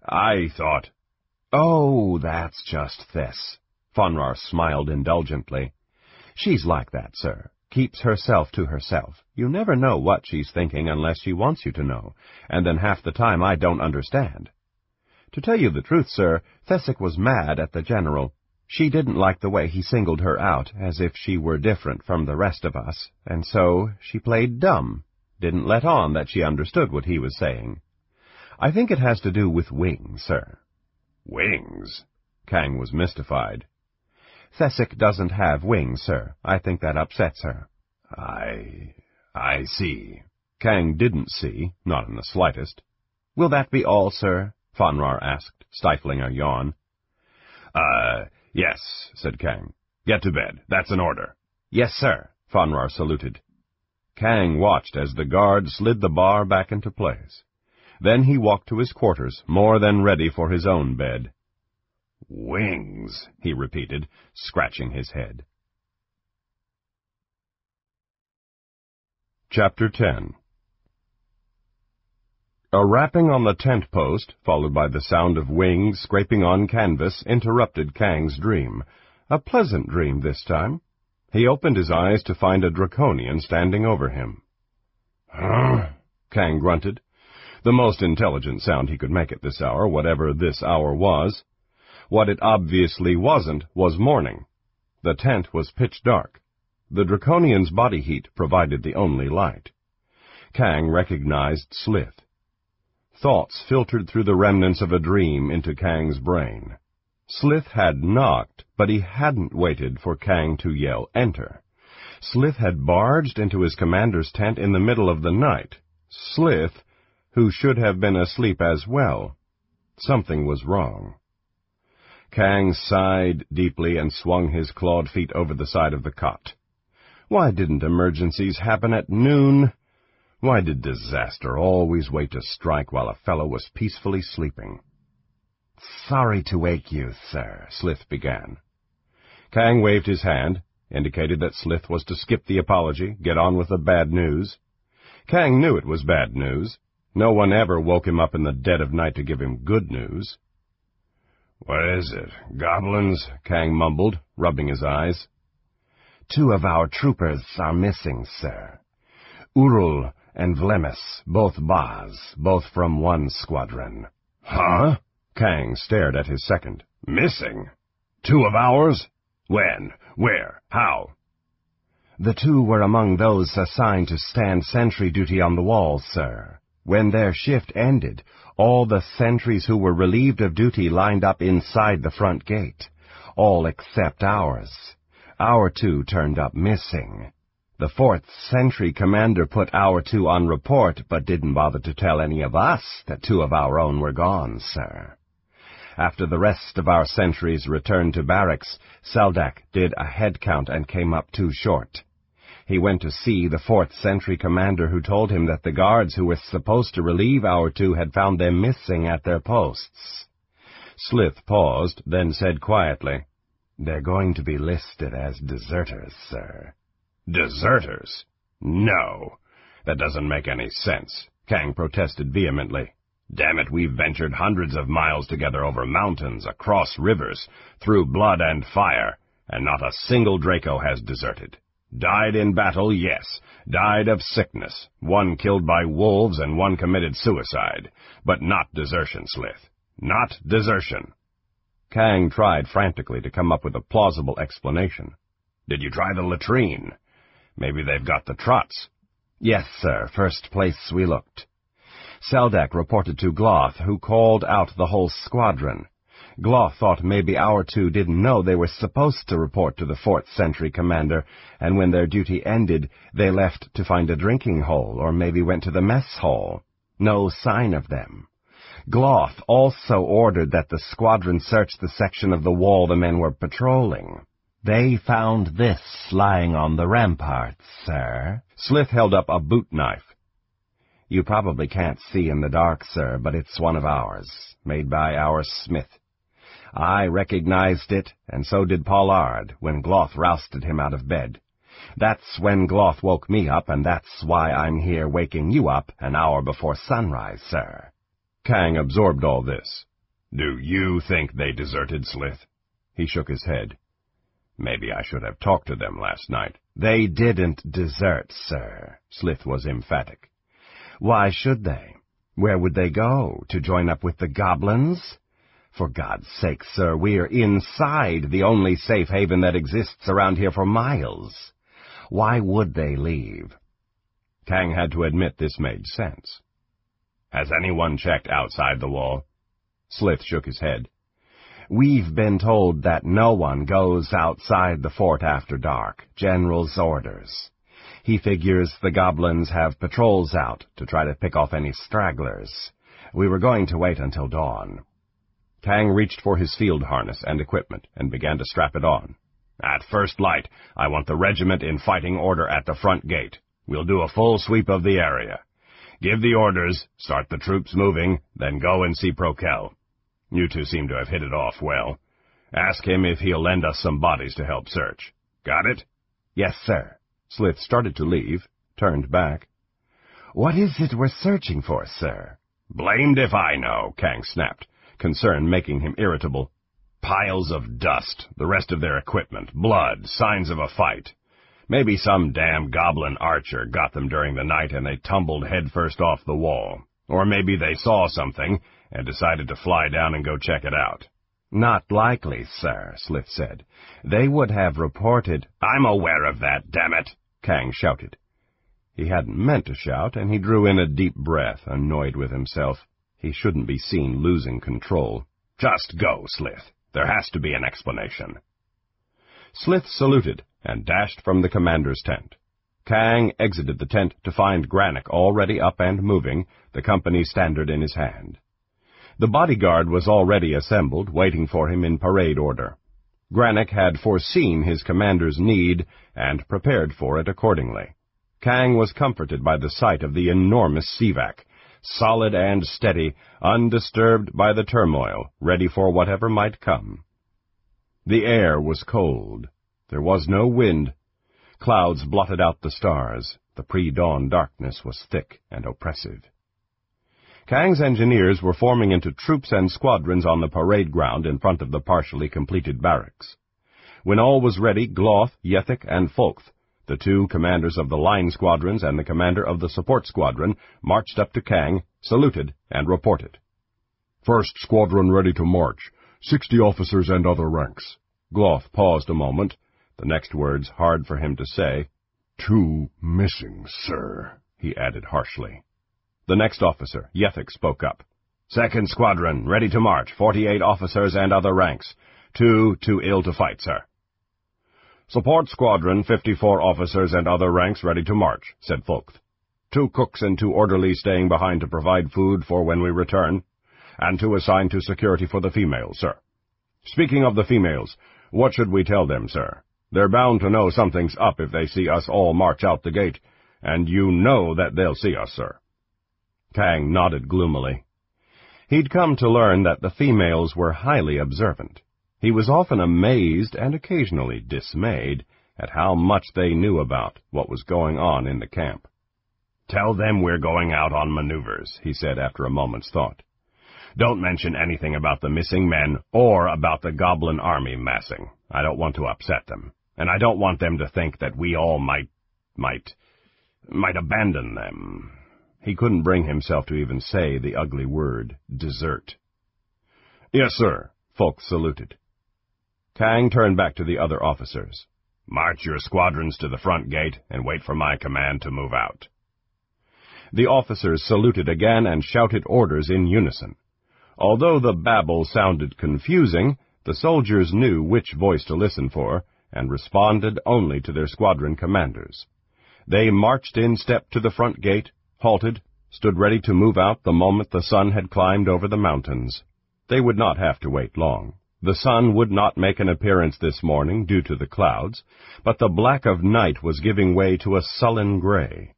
I thought... Oh, that's just Thesic. Fonrar smiled indulgently. She's like that, sir. Keeps herself to herself. You never know what she's thinking unless she wants you to know, and then half the time I don't understand. To tell you the truth, sir, Thesic was mad at the general. She didn't like the way he singled her out, as if she were different from the rest of us, and so she played dumb, didn't let on that she understood what he was saying. I think it has to do with wings, sir. Wings? Kang was mystified. Thesic doesn't have wings, sir. I think that upsets her. I... I see. Kang didn't see, not in the slightest. Will that be all, sir? Fonrar asked, stifling a yawn. Uh, yes, said Kang. Get to bed. That's an order. Yes, sir, Fonrar saluted. Kang watched as the guard slid the bar back into place. Then he walked to his quarters, more than ready for his own bed. Wings, he repeated, scratching his head. Chapter 10 A rapping on the tent post, followed by the sound of wings scraping on canvas, interrupted Kang's dream. A pleasant dream this time. He opened his eyes to find a draconian standing over him. Huh? Kang grunted. The most intelligent sound he could make at this hour, whatever this hour was. What it obviously wasn't was morning. The tent was pitch dark. The draconian's body heat provided the only light. Kang recognized Slith. Thoughts filtered through the remnants of a dream into Kang's brain. Slith had knocked, but he hadn't waited for Kang to yell enter. Slith had barged into his commander's tent in the middle of the night. Slith, who should have been asleep as well. Something was wrong. Kang sighed deeply and swung his clawed feet over the side of the cot. Why didn't emergencies happen at noon? Why did disaster always wait to strike while a fellow was peacefully sleeping? Sorry to wake you, sir, Slith began. Kang waved his hand, indicated that Slith was to skip the apology, get on with the bad news. Kang knew it was bad news. No one ever woke him up in the dead of night to give him good news. What is it? Goblins? Kang mumbled, rubbing his eyes. Two of our troopers are missing, sir. Urul and Vlemis, both Baaz, both from one squadron. Huh? Kang stared at his second. Missing? Two of ours? When? Where? How? The two were among those assigned to stand sentry duty on the walls, sir. When their shift ended, all the sentries who were relieved of duty lined up inside the front gate. All except ours. Our two turned up missing. The fourth sentry commander put our two on report, but didn't bother to tell any of us that two of our own were gone, sir. After the rest of our sentries returned to barracks, Seldak did a head count and came up too short. He went to see the fourth sentry commander who told him that the guards who were supposed to relieve our two had found them missing at their posts. Slith paused, then said quietly, They're going to be listed as deserters, sir. Deserters? No. That doesn't make any sense, Kang protested vehemently. Damn it, we've ventured hundreds of miles together over mountains, across rivers, through blood and fire, and not a single Draco has deserted. Died in battle, yes. Died of sickness. One killed by wolves and one committed suicide. But not desertion, Slith. Not desertion. Kang tried frantically to come up with a plausible explanation. Did you try the latrine? Maybe they've got the trots. Yes, sir. First place we looked. Seldak reported to Gloth, who called out the whole squadron. Gloth thought maybe our two didn't know they were supposed to report to the Fourth Century Commander, and when their duty ended, they left to find a drinking hole, or maybe went to the mess hall. No sign of them. Gloth also ordered that the squadron search the section of the wall the men were patrolling. They found this lying on the ramparts, sir. Slith held up a boot knife. You probably can't see in the dark, sir, but it's one of ours, made by our smith. I recognized it, and so did Pollard, when Gloth rousted him out of bed. That's when Gloth woke me up, and that's why I'm here waking you up an hour before sunrise, sir. Kang absorbed all this. Do you think they deserted Slith? He shook his head. Maybe I should have talked to them last night. They didn't desert, sir, Slith was emphatic. Why should they? Where would they go? To join up with the goblins? For God's sake, sir, we're inside the only safe haven that exists around here for miles. Why would they leave? Kang had to admit this made sense. Has anyone checked outside the wall? Slith shook his head. We've been told that no one goes outside the fort after dark. General's orders. He figures the goblins have patrols out to try to pick off any stragglers. We were going to wait until dawn. Kang reached for his field harness and equipment and began to strap it on. At first light, I want the regiment in fighting order at the front gate. We'll do a full sweep of the area. Give the orders, start the troops moving, then go and see Prokel. You two seem to have hit it off well. Ask him if he'll lend us some bodies to help search. Got it? Yes, sir. Slith started to leave, turned back. What is it we're searching for, sir? Blamed if I know, Kang snapped concern making him irritable. Piles of dust, the rest of their equipment, blood, signs of a fight. Maybe some damn goblin archer got them during the night and they tumbled headfirst off the wall. Or maybe they saw something and decided to fly down and go check it out. Not likely, sir, Slith said. They would have reported— I'm aware of that, damn it! Kang shouted. He hadn't meant to shout, and he drew in a deep breath, annoyed with himself. He shouldn't be seen losing control. Just go, Slith. There has to be an explanation. Slith saluted and dashed from the commander's tent. Kang exited the tent to find Granick already up and moving, the company standard in his hand. The bodyguard was already assembled, waiting for him in parade order. Granick had foreseen his commander's need and prepared for it accordingly. Kang was comforted by the sight of the enormous Sivak, solid and steady, undisturbed by the turmoil, ready for whatever might come. The air was cold. There was no wind. Clouds blotted out the stars. The pre-dawn darkness was thick and oppressive. Kang's engineers were forming into troops and squadrons on the parade ground in front of the partially completed barracks. When all was ready, Gloth, Yethik, and Folkth the two commanders of the line squadrons and the commander of the support squadron marched up to Kang, saluted, and reported. First squadron ready to march. Sixty officers and other ranks. Gloth paused a moment, the next words hard for him to say. Two missing, sir, he added harshly. The next officer, Yethik, spoke up. Second squadron, ready to march, forty-eight officers and other ranks. Two too ill to fight, sir. Support squadron, 54 officers and other ranks ready to march, said Folkth. Two cooks and two orderlies staying behind to provide food for when we return, and two assigned to security for the females, sir. Speaking of the females, what should we tell them, sir? They're bound to know something's up if they see us all march out the gate, and you know that they'll see us, sir. Kang nodded gloomily. He'd come to learn that the females were highly observant. He was often amazed and occasionally dismayed at how much they knew about what was going on in the camp. Tell them we're going out on maneuvers, he said after a moment's thought. Don't mention anything about the missing men or about the goblin army massing. I don't want to upset them. And I don't want them to think that we all might, might, might abandon them. He couldn't bring himself to even say the ugly word, desert. Yes, sir, Folkth saluted. Kang turned back to the other officers. March your squadrons to the front gate and wait for my command to move out. The officers saluted again and shouted orders in unison. Although the babble sounded confusing, the soldiers knew which voice to listen for, and responded only to their squadron commanders. They marched in step to the front gate, halted, stood ready to move out the moment the sun had climbed over the mountains. They would not have to wait long. The sun would not make an appearance this morning due to the clouds, but the black of night was giving way to a sullen gray.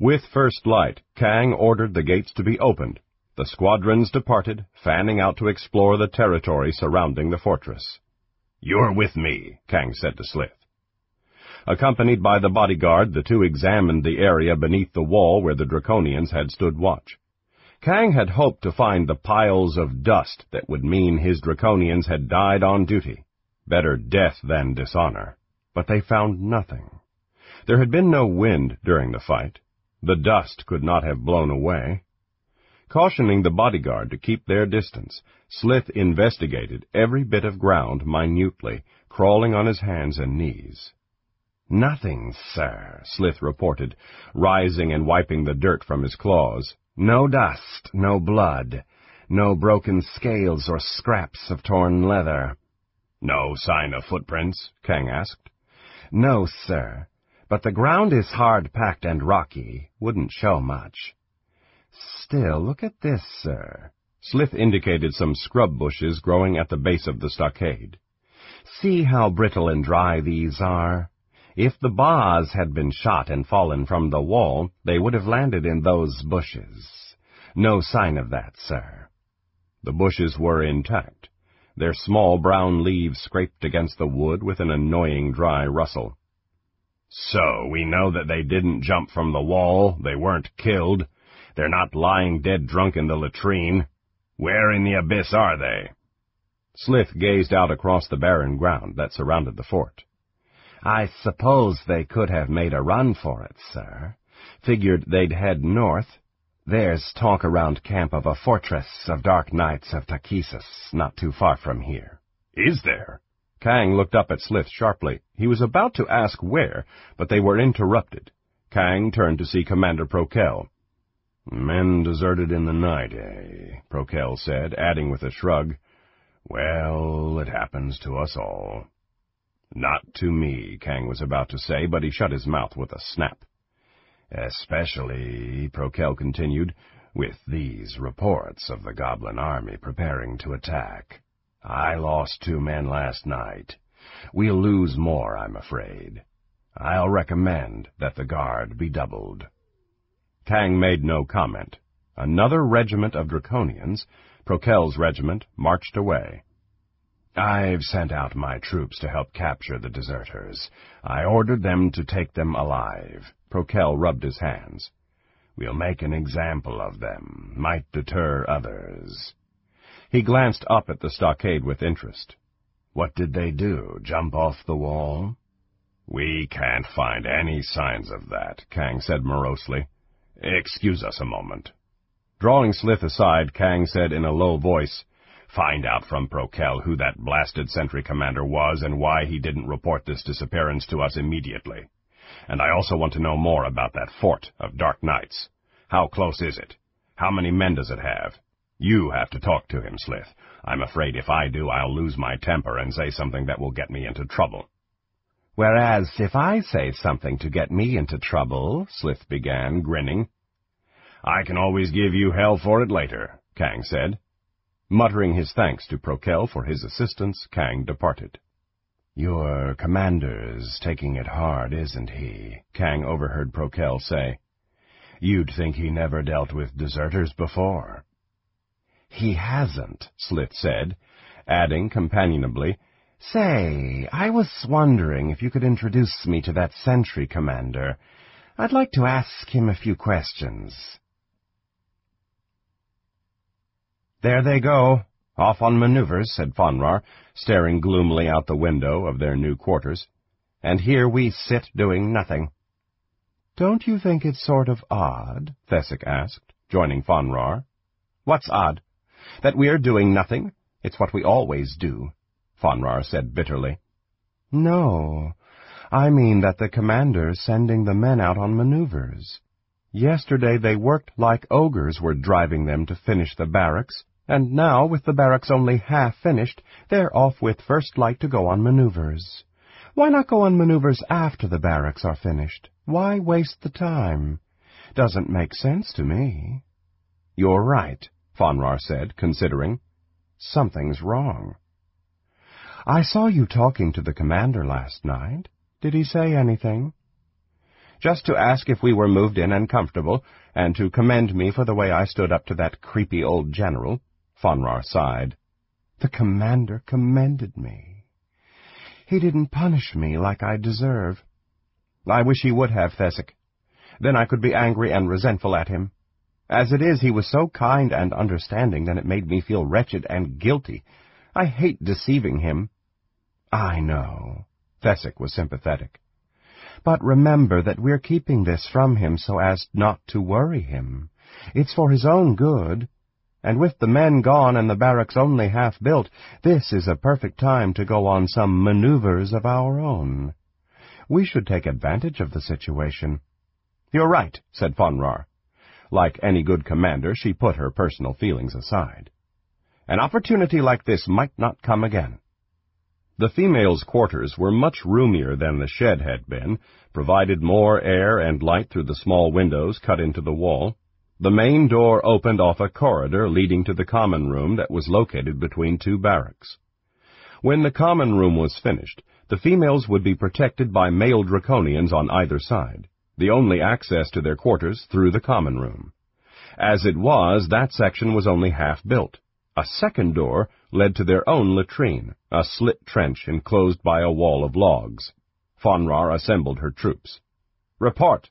With first light, Kang ordered the gates to be opened. The squadrons departed, fanning out to explore the territory surrounding the fortress. You're with me, Kang said to Slith. Accompanied by the bodyguard, the two examined the area beneath the wall where the Draconians had stood watch. Kang had hoped to find the piles of dust that would mean his Draconians had died on duty. Better death than dishonor. But they found nothing. There had been no wind during the fight. The dust could not have blown away. Cautioning the bodyguard to keep their distance, Slith investigated every bit of ground minutely, crawling on his hands and knees. Nothing, sir, Slith reported, rising and wiping the dirt from his claws. No dust, no blood, no broken scales or scraps of torn leather. No sign of footprints? Kang asked. No, sir, but the ground is hard-packed and rocky, wouldn't show much. Still, look at this, sir. Slith indicated some scrub bushes growing at the base of the stockade. See how brittle and dry these are? If the Baaz had been shot and fallen from the wall, they would have landed in those bushes. No sign of that, sir. The bushes were intact. Their small brown leaves scraped against the wood with an annoying dry rustle. So, we know that they didn't jump from the wall, they weren't killed, they're not lying dead drunk in the latrine. Where in the abyss are they? Slith gazed out across the barren ground that surrounded the fort. I suppose they could have made a run for it, sir. Figured they'd head north. There's talk around camp of a fortress of dark knights of Takhisis, not too far from here. Is there? Kang looked up at Slith sharply. He was about to ask where, but they were interrupted. Kang turned to see Commander Prokel. Men deserted in the night, eh? Prokel said, adding with a shrug, Well, it happens to us all. Not to me, Kang was about to say, but he shut his mouth with a snap. Especially, Prokel continued, with these reports of the goblin army preparing to attack. I lost two men last night. We'll lose more, I'm afraid. I'll recommend that the guard be doubled. Kang made no comment. Another regiment of Draconians, Prokel's regiment, marched away. I've sent out my troops to help capture the deserters. I ordered them to take them alive. Prokel rubbed his hands. We'll make an example of them. Might deter others. He glanced up at the stockade with interest. What did they do? Jump off the wall? We can't find any signs of that, Kang said morosely. Excuse us a moment. Drawing Slith aside, Kang said in a low voice, Find out from Prokel who that blasted sentry commander was and why he didn't report this disappearance to us immediately. And I also want to know more about that fort of Dark Knights. How close is it? How many men does it have? You have to talk to him, Slith. I'm afraid if I do, I'll lose my temper and say something that will get me into trouble. Whereas if I say something to get me into trouble, Slith began, grinning. I can always give you hell for it later, Kang said. Muttering his thanks to Prokel for his assistance, Kang departed. Your commander's taking it hard, isn't he? Kang overheard Prokel say. You'd think he never dealt with deserters before. He hasn't, Slith said, adding companionably, Say, I was wondering if you could introduce me to that sentry commander. I'd like to ask him a few questions. There they go, off on maneuvers, said Fonrar, staring gloomily out the window of their new quarters. And here we sit doing nothing. Don't you think it's sort of odd? Thesic asked, joining Fonrar. What's odd? That we're doing nothing? It's what we always do, Fonrar said bitterly. No, I mean that the commander's sending the men out on maneuvers. Yesterday they worked like ogres were driving them to finish the barracks. and now, with the barracks only half finished, they're off with first light to go on maneuvers. Why not go on maneuvers after the barracks are finished? Why waste the time? Doesn't make sense to me. You're right, Fonrar said, considering. Something's wrong. I saw you talking to the commander last night. Did he say anything? Just to ask if we were moved in and comfortable, and to commend me for the way I stood up to that creepy old general. Fonrar sighed. The commander commended me. He didn't punish me like I deserve. I wish he would have, Thesic. Then I could be angry and resentful at him. As it is, he was so kind and understanding that it made me feel wretched and guilty. I hate deceiving him. I know. Thesic was sympathetic. But remember that we're keeping this from him so as not to worry him. It's for his own good. And with the men gone and the barracks only half built, this is a perfect time to go on some maneuvers of our own. We should take advantage of the situation. You're right, said Fonrar. Like any good commander, she put her personal feelings aside. An opportunity like this might not come again. The females' quarters were much roomier than the shed had been, provided more air and light through the small windows cut into the wall. The main door opened off a corridor leading to the common room that was located between two barracks. When the common room was finished, the females would be protected by male draconians on either side, the only access to their quarters through the common room. As it was, that section was only half built. A second door led to their own latrine, a slit trench enclosed by a wall of logs. Fonrar assembled her troops. Report!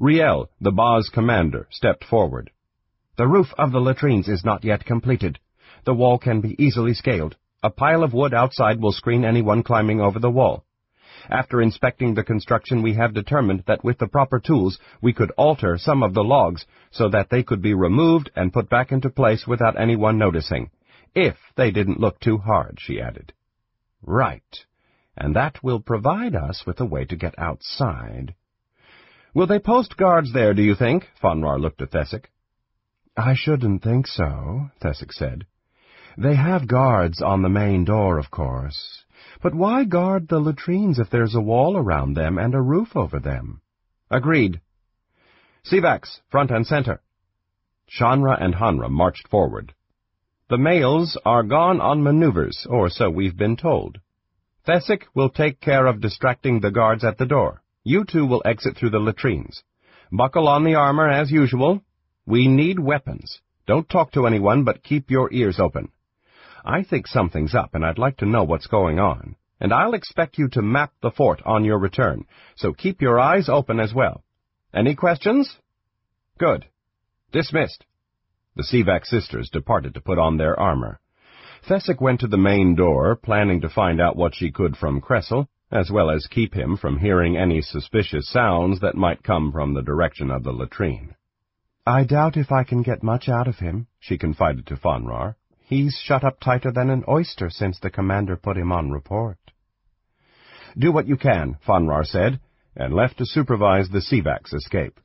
Riel, the Baaz commander, stepped forward. The roof of the latrines is not yet completed. The wall can be easily scaled. A pile of wood outside will screen anyone climbing over the wall. After inspecting the construction, we have determined that with the proper tools, we could alter some of the logs so that they could be removed and put back into place without anyone noticing. If they didn't look too hard, she added. Right. And that will provide us with a way to get outside. Will they post guards there, do you think? Fonrar looked at Thesic. I shouldn't think so, Thesic said. They have guards on the main door, of course. But why guard the latrines if there's a wall around them and a roof over them? Agreed. Sivaks, front and center. Shanra and Hanra marched forward. The males are gone on maneuvers, or so we've been told. Thesic will take care of distracting the guards at the door. You two will exit through the latrines. Buckle on the armor as usual. We need weapons. Don't talk to anyone, but keep your ears open. I think something's up, and I'd like to know what's going on. And I'll expect you to map the fort on your return, so keep your eyes open as well. Any questions? Good. Dismissed. The Sivak sisters departed to put on their armor. Thesic went to the main door, planning to find out what she could from Kressel, as well as keep him from hearing any suspicious sounds that might come from the direction of the latrine. I doubt if I can get much out of him, she confided to Fonrar. He's shut up tighter than an oyster since the commander put him on report. Do what you can, Fonrar said, and left to supervise the Sivak's escape.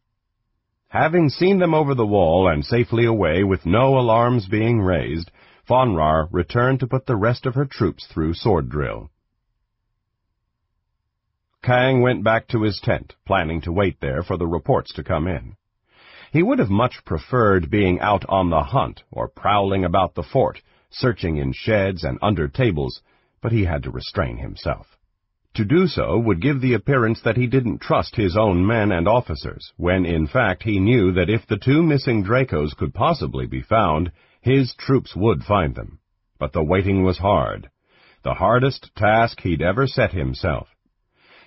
Having seen them over the wall and safely away with no alarms being raised, Fonrar returned to put the rest of her troops through sword drill. Kang went back to his tent, planning to wait there for the reports to come in. He would have much preferred being out on the hunt or prowling about the fort, searching in sheds and under tables, but he had to restrain himself. To do so would give the appearance that he didn't trust his own men and officers, when in fact he knew that if the two missing Dracos could possibly be found, his troops would find them. But the waiting was hard. The hardest task he'd ever set himself.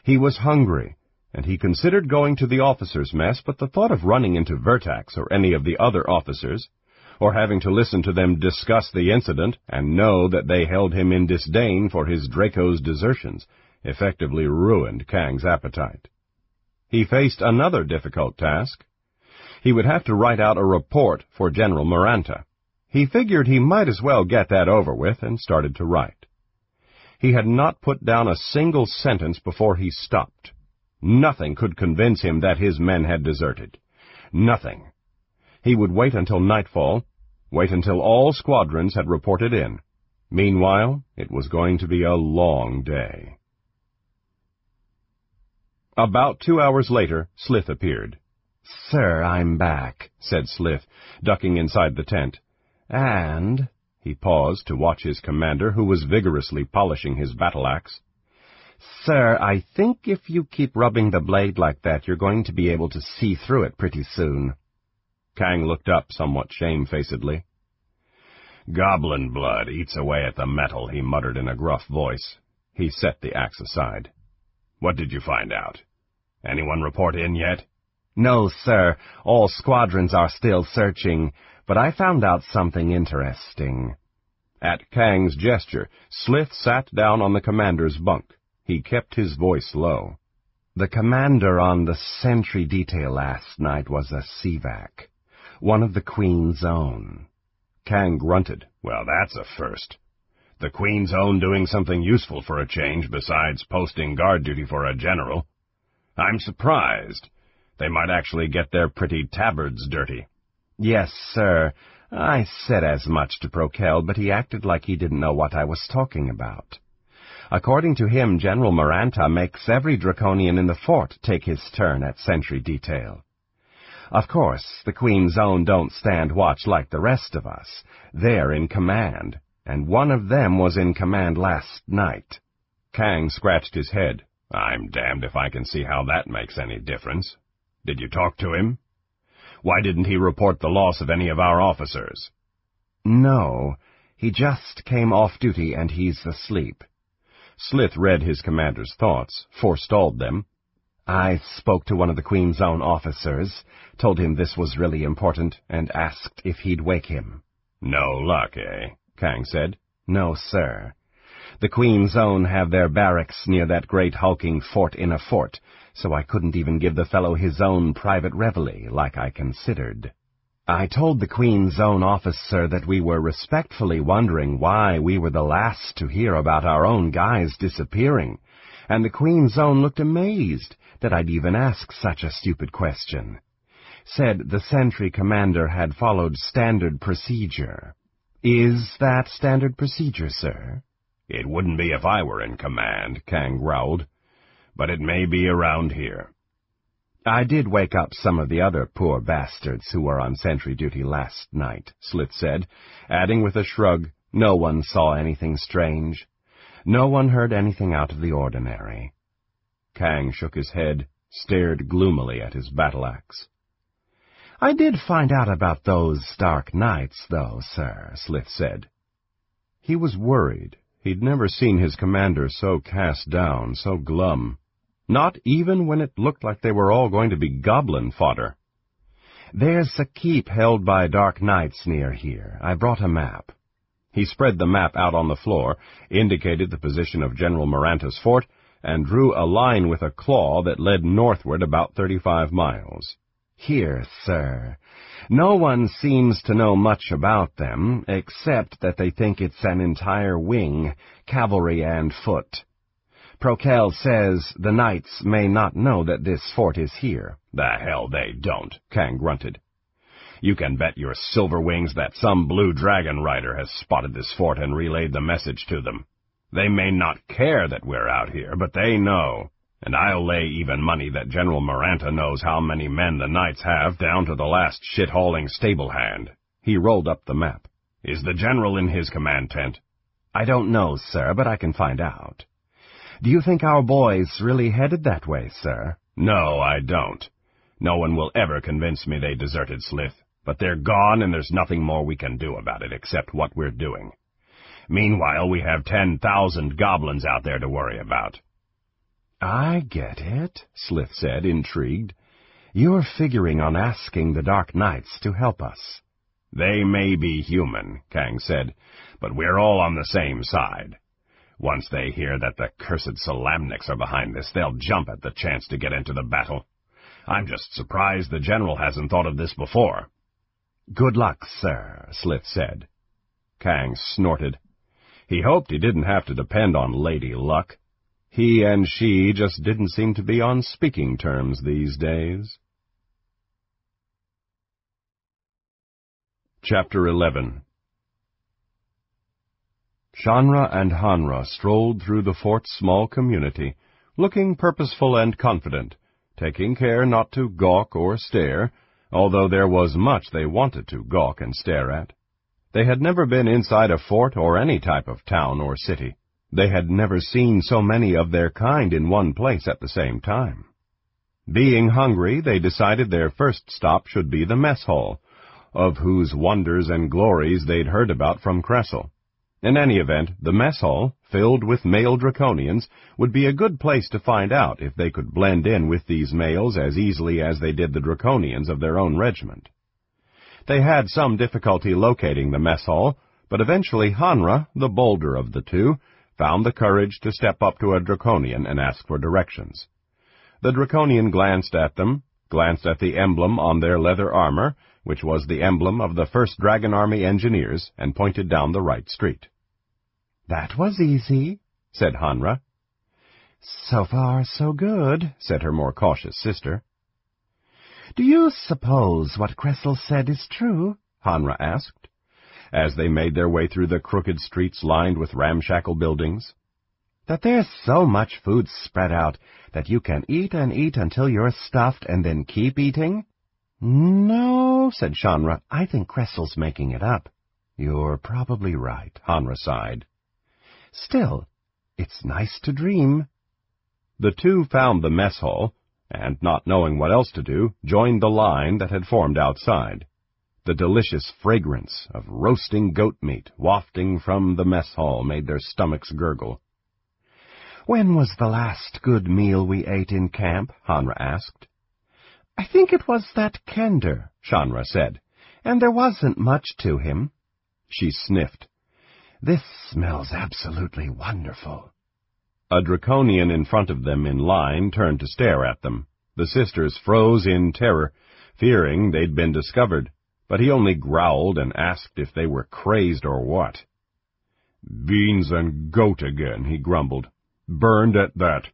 He was hungry, and he considered going to the officers' mess, but the thought of running into Vertax or any of the other officers, or having to listen to them discuss the incident and know that they held him in disdain for his Draco's desertions, effectively ruined Kang's appetite. He faced another difficult task. He would have to write out a report for General Maranta. He figured he might as well get that over with and started to write. He had not put down a single sentence before he stopped. Nothing could convince him that his men had deserted. Nothing. He would wait until nightfall, Wait until all squadrons had reported in. Meanwhile, it was going to be a long day. About two hours later, Slith appeared. Sir, I'm back, said Slith, ducking inside the tent. And, he paused to watch his commander, who was vigorously polishing his battle-axe. Sir, I think if you keep rubbing the blade like that, you're going to be able to see through it pretty soon. Kang looked up somewhat shamefacedly. Goblin blood eats away at the metal, he muttered in a gruff voice. He set the axe aside. What did you find out? Anyone report in yet? No, sir. All squadrons are still searching, but I found out something interesting. At Kang's gesture, Slith sat down on the commander's bunk. He kept his voice low. The commander on the sentry detail last night was a Sivak, one of the Queen's own. Kang grunted. Well, that's a first. The Queen's own doing something useful for a change besides posting guard duty for a general. I'm surprised. They might actually get their pretty tabards dirty. Yes, sir. I said as much to Prokel, but he acted like he didn't know what I was talking about. According to him, General Maranta makes every Draconian in the fort take his turn at sentry detail. Of course, the Queen's own don't stand watch like the rest of us. They're in command, and one of them was in command last night. Kang scratched his head. I'm damned if I can see how that makes any difference. Did you talk to him? Why didn't he report the loss of any of our officers? No, he just came off duty and he's asleep. Slith read his commander's thoughts, forestalled them. I spoke to one of the Queen's own officers, told him this was really important, and asked if he'd wake him. No luck, eh? Kang said. No, sir. The Queen's Own have their barracks near that great hulking fort in a fort, so I couldn't even give the fellow his own private reveille, like I considered. I told the Queen's Own officer that we were respectfully wondering why we were the last to hear about our own guys disappearing, and the Queen's Own looked amazed that I'd even ask such a stupid question. Said the sentry commander had followed standard procedure. Is that standard procedure, sir? It wouldn't be if I were in command, Kang growled. But it may be around here. I did wake up some of the other poor bastards who were on sentry duty last night, Slith said, adding with a shrug, no one saw anything strange. No one heard anything out of the ordinary. Kang shook his head, stared gloomily at his battle-axe. I did find out about those dark Knights, though, sir, Slith said. He was worried. He'd never seen his commander so cast down, so glum. Not even when it looked like they were all going to be goblin fodder. There's a keep held by dark knights near here. I brought a map. He spread the map out on the floor, indicated the position of General Maranta's fort, and drew a line with a claw that led northward about thirty-five miles. Here, sir. No one seems to know much about them, except that they think it's an entire wing, cavalry and foot. Prokel says the knights may not know that this fort is here. The hell they don't, Kang grunted. You can bet your silver wings that some blue dragon rider has spotted this fort and relayed the message to them. They may not care that we're out here, but they know. And I'll lay even money that General Maranta knows how many men the Knights have down to the last shit-hauling stable hand. He rolled up the map. Is the General in his command tent? I don't know, sir, but I can find out. Do you think our boys really headed that way, sir? No, I don't. No one will ever convince me they deserted Slith, but they're gone and there's nothing more we can do about it except what we're doing. Meanwhile, we have ten thousand goblins out there to worry about. I get it, Slith said, intrigued. You're figuring on asking the Dark Knights to help us. They may be human, Kang said, but we're all on the same side. Once they hear that the cursed Solamniks are behind this, they'll jump at the chance to get into the battle. I'm just surprised the General hasn't thought of this before. Good luck, sir, Slith said. Kang snorted. He hoped he didn't have to depend on Lady Luck. He and she just didn't seem to be on speaking terms these days. Chapter 11 Shanra and Hanra strolled through the fort's small community, looking purposeful and confident, taking care not to gawk or stare, although there was much they wanted to gawk and stare at. They had never been inside a fort or any type of town or city. They had never seen so many of their kind in one place at the same time. Being hungry, they decided their first stop should be the mess hall, of whose wonders and glories they'd heard about from Kressel. In any event, the mess hall, filled with male draconians, would be a good place to find out if they could blend in with these males as easily as they did the draconians of their own regiment. They had some difficulty locating the mess hall, but eventually Hanra, the bolder of the two, found the courage to step up to a draconian and ask for directions. The draconian glanced at them, glanced at the emblem on their leather armor, which was the emblem of the 1st Dragon Army Engineers, and pointed down the right street. That was easy, said Hanra. So far, so good, said her more cautious sister. Do you suppose what Kressel said is true? Hanra asked, as they made their way through the crooked streets lined with ramshackle buildings. That there's so much food spread out that you can eat and eat until you're stuffed and then keep eating? No, said Shanra. I think Kressel's making it up. You're probably right, Hanra sighed. Still, it's nice to dream. The two found the mess hall, and not knowing what else to do, joined the line that had formed outside. The delicious fragrance of roasting goat meat wafting from the mess hall made their stomachs gurgle. When was the last good meal we ate in camp? Hanra asked. I think it was that Kender, Shanra said, and there wasn't much to him. She sniffed. This smells absolutely wonderful. A draconian in front of them in line turned to stare at them. The sisters froze in terror, fearing they'd been discovered, but he only growled and asked if they were crazed or what. Beans and goat again, he grumbled. Burned at that.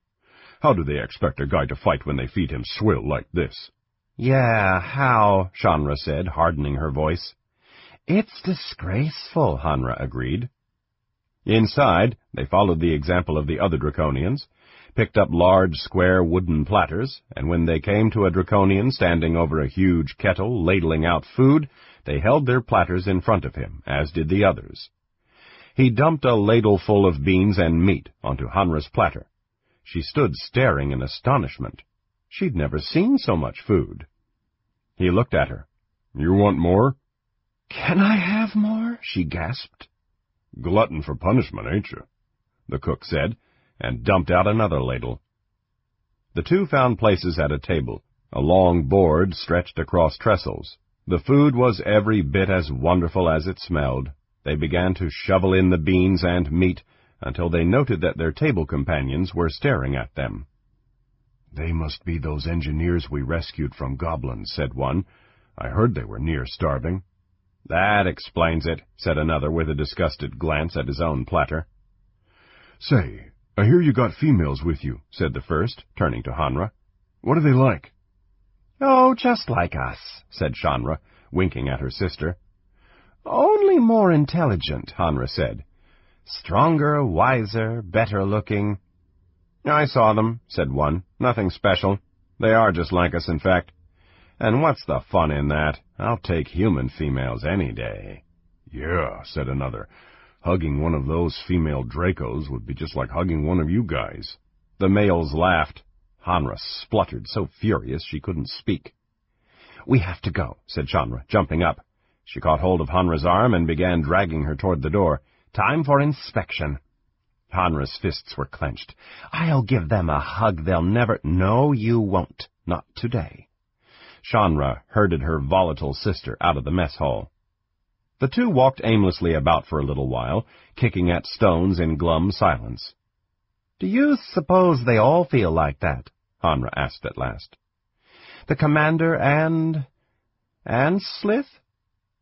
How do they expect a guy to fight when they feed him swill like this? Yeah, how, Shanra said, hardening her voice. It's disgraceful, Hanra agreed. Inside, they followed the example of the other draconians, picked up large square wooden platters, and when they came to a draconian standing over a huge kettle ladling out food, they held their platters in front of him, as did the others. He dumped a ladleful of beans and meat onto Hanra's platter. She stood staring in astonishment. She'd never seen so much food. He looked at her. You want more? Can I have more? she gasped. Glutton for punishment, ain't you? The cook said, and dumped out another ladle. The two found places at a table, a long board stretched across trestles. The food was every bit as wonderful as it smelled. They began to shovel in the beans and meat until they noted that their table companions were staring at them. They must be those engineers we rescued from goblins, said one. I heard they were near starving. That explains it, said another with a disgusted glance at his own platter. Say, I hear you got females with you, said the first, turning to Hanra. What are they like? Oh, just like us, said Shanra, winking at her sister. Only more intelligent, Hanra said. Stronger, wiser, better looking. I saw them, said one. Nothing special. They are just like us, in fact. And what's the fun in that? I'll take human females any day. Yeah, said another. Hugging one of those female Dracos would be just like hugging one of you guys. The males laughed. Hanra spluttered so furious she couldn't speak. We have to go, said Shanra, jumping up. She caught hold of Hanra's arm and began dragging her toward the door. Time for inspection. Hanra's fists were clenched. I'll give them a hug they'll never— No, you won't. Not today. Shanra herded her volatile sister out of the mess hall. The two walked aimlessly about for a little while, kicking at stones in glum silence. Do you suppose they all feel like that? Hanra asked at last. The commander and... and Slith?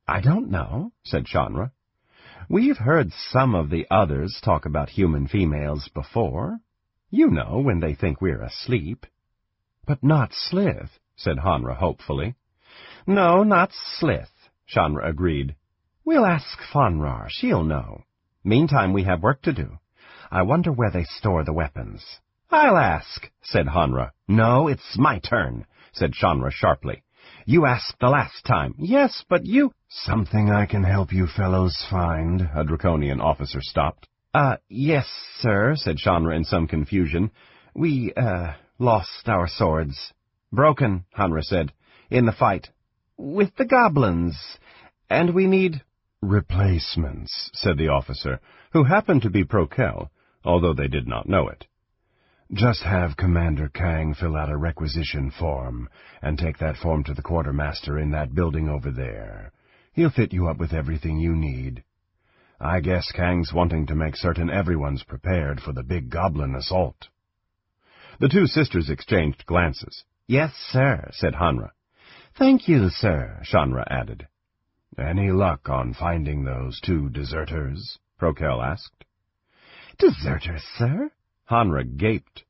I don't know, said Shanra. We've heard some of the others talk about human females before. You know, when they think we're asleep. But not Slith, said Hanra hopefully. No, not Slith, Shanra agreed. We'll ask Fonrar. She'll know. Meantime, we have work to do. I wonder where they store the weapons. I'll ask, said Hanra. No, it's my turn, said Shanra sharply. You asked the last time. Yes, but you... Something I can help you fellows find, a Draconian officer stopped. Uh, yes, sir, said Shanra in some confusion. We, uh, lost our swords. Broken, Hanra said, in the fight. With the goblins. And we need... Replacements, said the officer, who happened to be Prokel, although they did not know it. Just have Commander Kang fill out a requisition form, and take that form to the quartermaster in that building over there. He'll fit you up with everything you need. I guess Kang's wanting to make certain everyone's prepared for the big goblin assault. The two sisters exchanged glances. Yes, sir, said Hanra. Thank you, sir, Shanra added. Any luck on finding those two deserters? Prokel asked. Deserters, sir? Hanra gaped.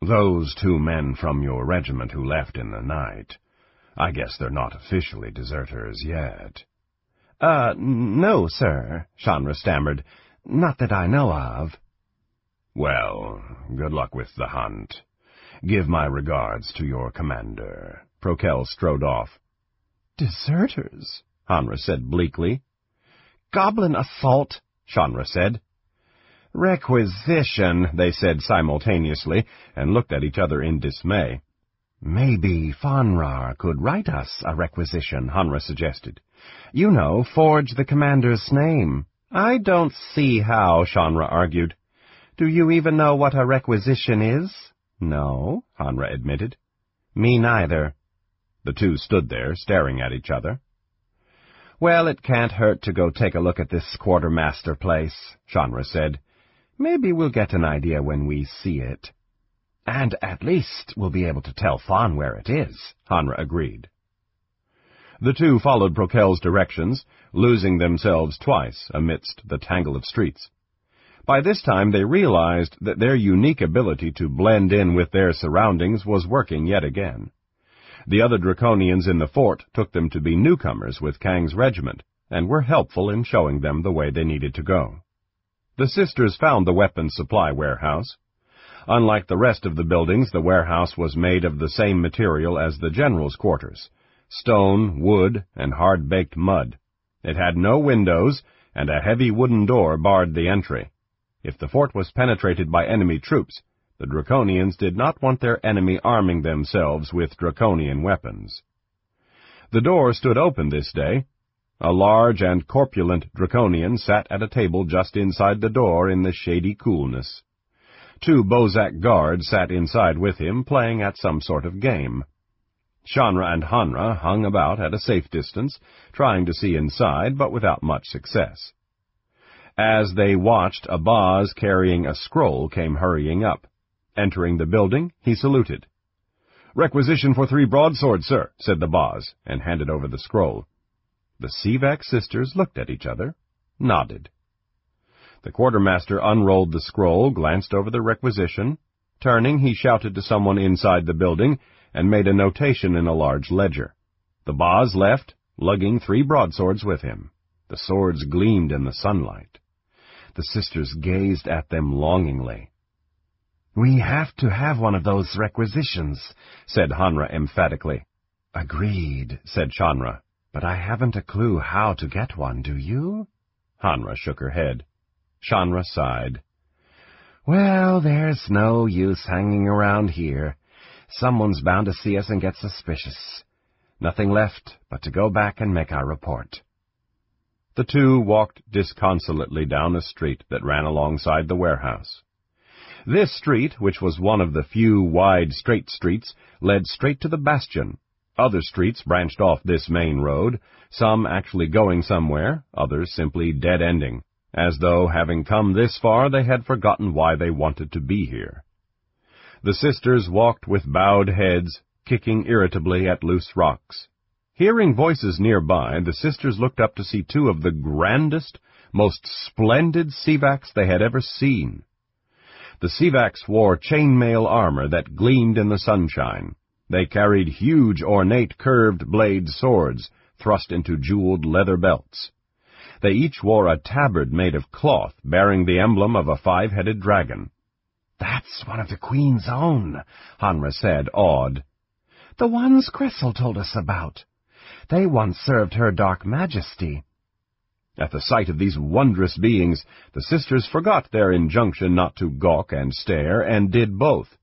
Those two men from your regiment who left in the night. I guess they're not officially deserters yet. Uh, no, sir, Shanra stammered. Not that I know of. Well, good luck with the hunt. Give my regards to your commander. Prokel strode off. Deserters, Hanra said bleakly. Goblin assault, Shanra said. Requisition, they said simultaneously, and looked at each other in dismay. Maybe Fonrar could write us a requisition, Hanra suggested. You know, forge the commander's name. I don't see how, Shanra argued. Do you even know what a requisition is? No, Hanra admitted. Me neither. The two stood there, staring at each other. Well, it can't hurt to go take a look at this quartermaster place, Shanra said. Maybe we'll get an idea when we see it. And at least we'll be able to tell Fawn where it is, Hanra agreed. The two followed Prokel's directions, losing themselves twice amidst the tangle of streets. By this time they realized that their unique ability to blend in with their surroundings was working yet again. The other Draconians in the fort took them to be newcomers with Kang's regiment, and were helpful in showing them the way they needed to go. The sisters found the weapons supply warehouse. Unlike the rest of the buildings, the warehouse was made of the same material as the general's quarters, stone, wood, and hard-baked mud. It had no windows, and a heavy wooden door barred the entry. If the fort was penetrated by enemy troops, the Draconians did not want their enemy arming themselves with Draconian weapons. The door stood open this day, a large and corpulent Draconian sat at a table just inside the door in the shady coolness. Two Bozak guards sat inside with him, playing at some sort of game. Shanra and Hanra hung about at a safe distance, trying to see inside, but without much success. As they watched, a Boz carrying a scroll came hurrying up. Entering the building, he saluted. Requisition for three broadswords, sir, said the Boz, and handed over the scroll. The Sivak sisters looked at each other, nodded. The quartermaster unrolled the scroll, glanced over the requisition. Turning, he shouted to someone inside the building and made a notation in a large ledger. The Boz left, lugging three broadswords with him. The swords gleamed in the sunlight. The sisters gazed at them longingly. We have to have one of those requisitions, said Hanra emphatically. Agreed, said Shanra. But I haven't a clue how to get one, do you? Hanra shook her head. Shanra sighed. Well, there's no use hanging around here. Someone's bound to see us and get suspicious. Nothing left but to go back and make our report. The two walked disconsolately down a street that ran alongside the warehouse. This street, which was one of the few wide straight streets, led straight to the bastion, other streets branched off this main road, some actually going somewhere, others simply dead-ending, as though, having come this far, they had forgotten why they wanted to be here. The sisters walked with bowed heads, kicking irritably at loose rocks. Hearing voices nearby, the sisters looked up to see two of the grandest, most splendid Sivaks they had ever seen. The Sivaks wore chainmail armor that gleamed in the sunshine, they carried huge ornate curved blade swords, thrust into jeweled leather belts. They each wore a tabard made of cloth bearing the emblem of a five-headed dragon. That's one of the Queen's own, Hanra said, awed. The ones Kressel told us about. They once served her dark majesty. At the sight of these wondrous beings, the sisters forgot their injunction not to gawk and stare, and did both.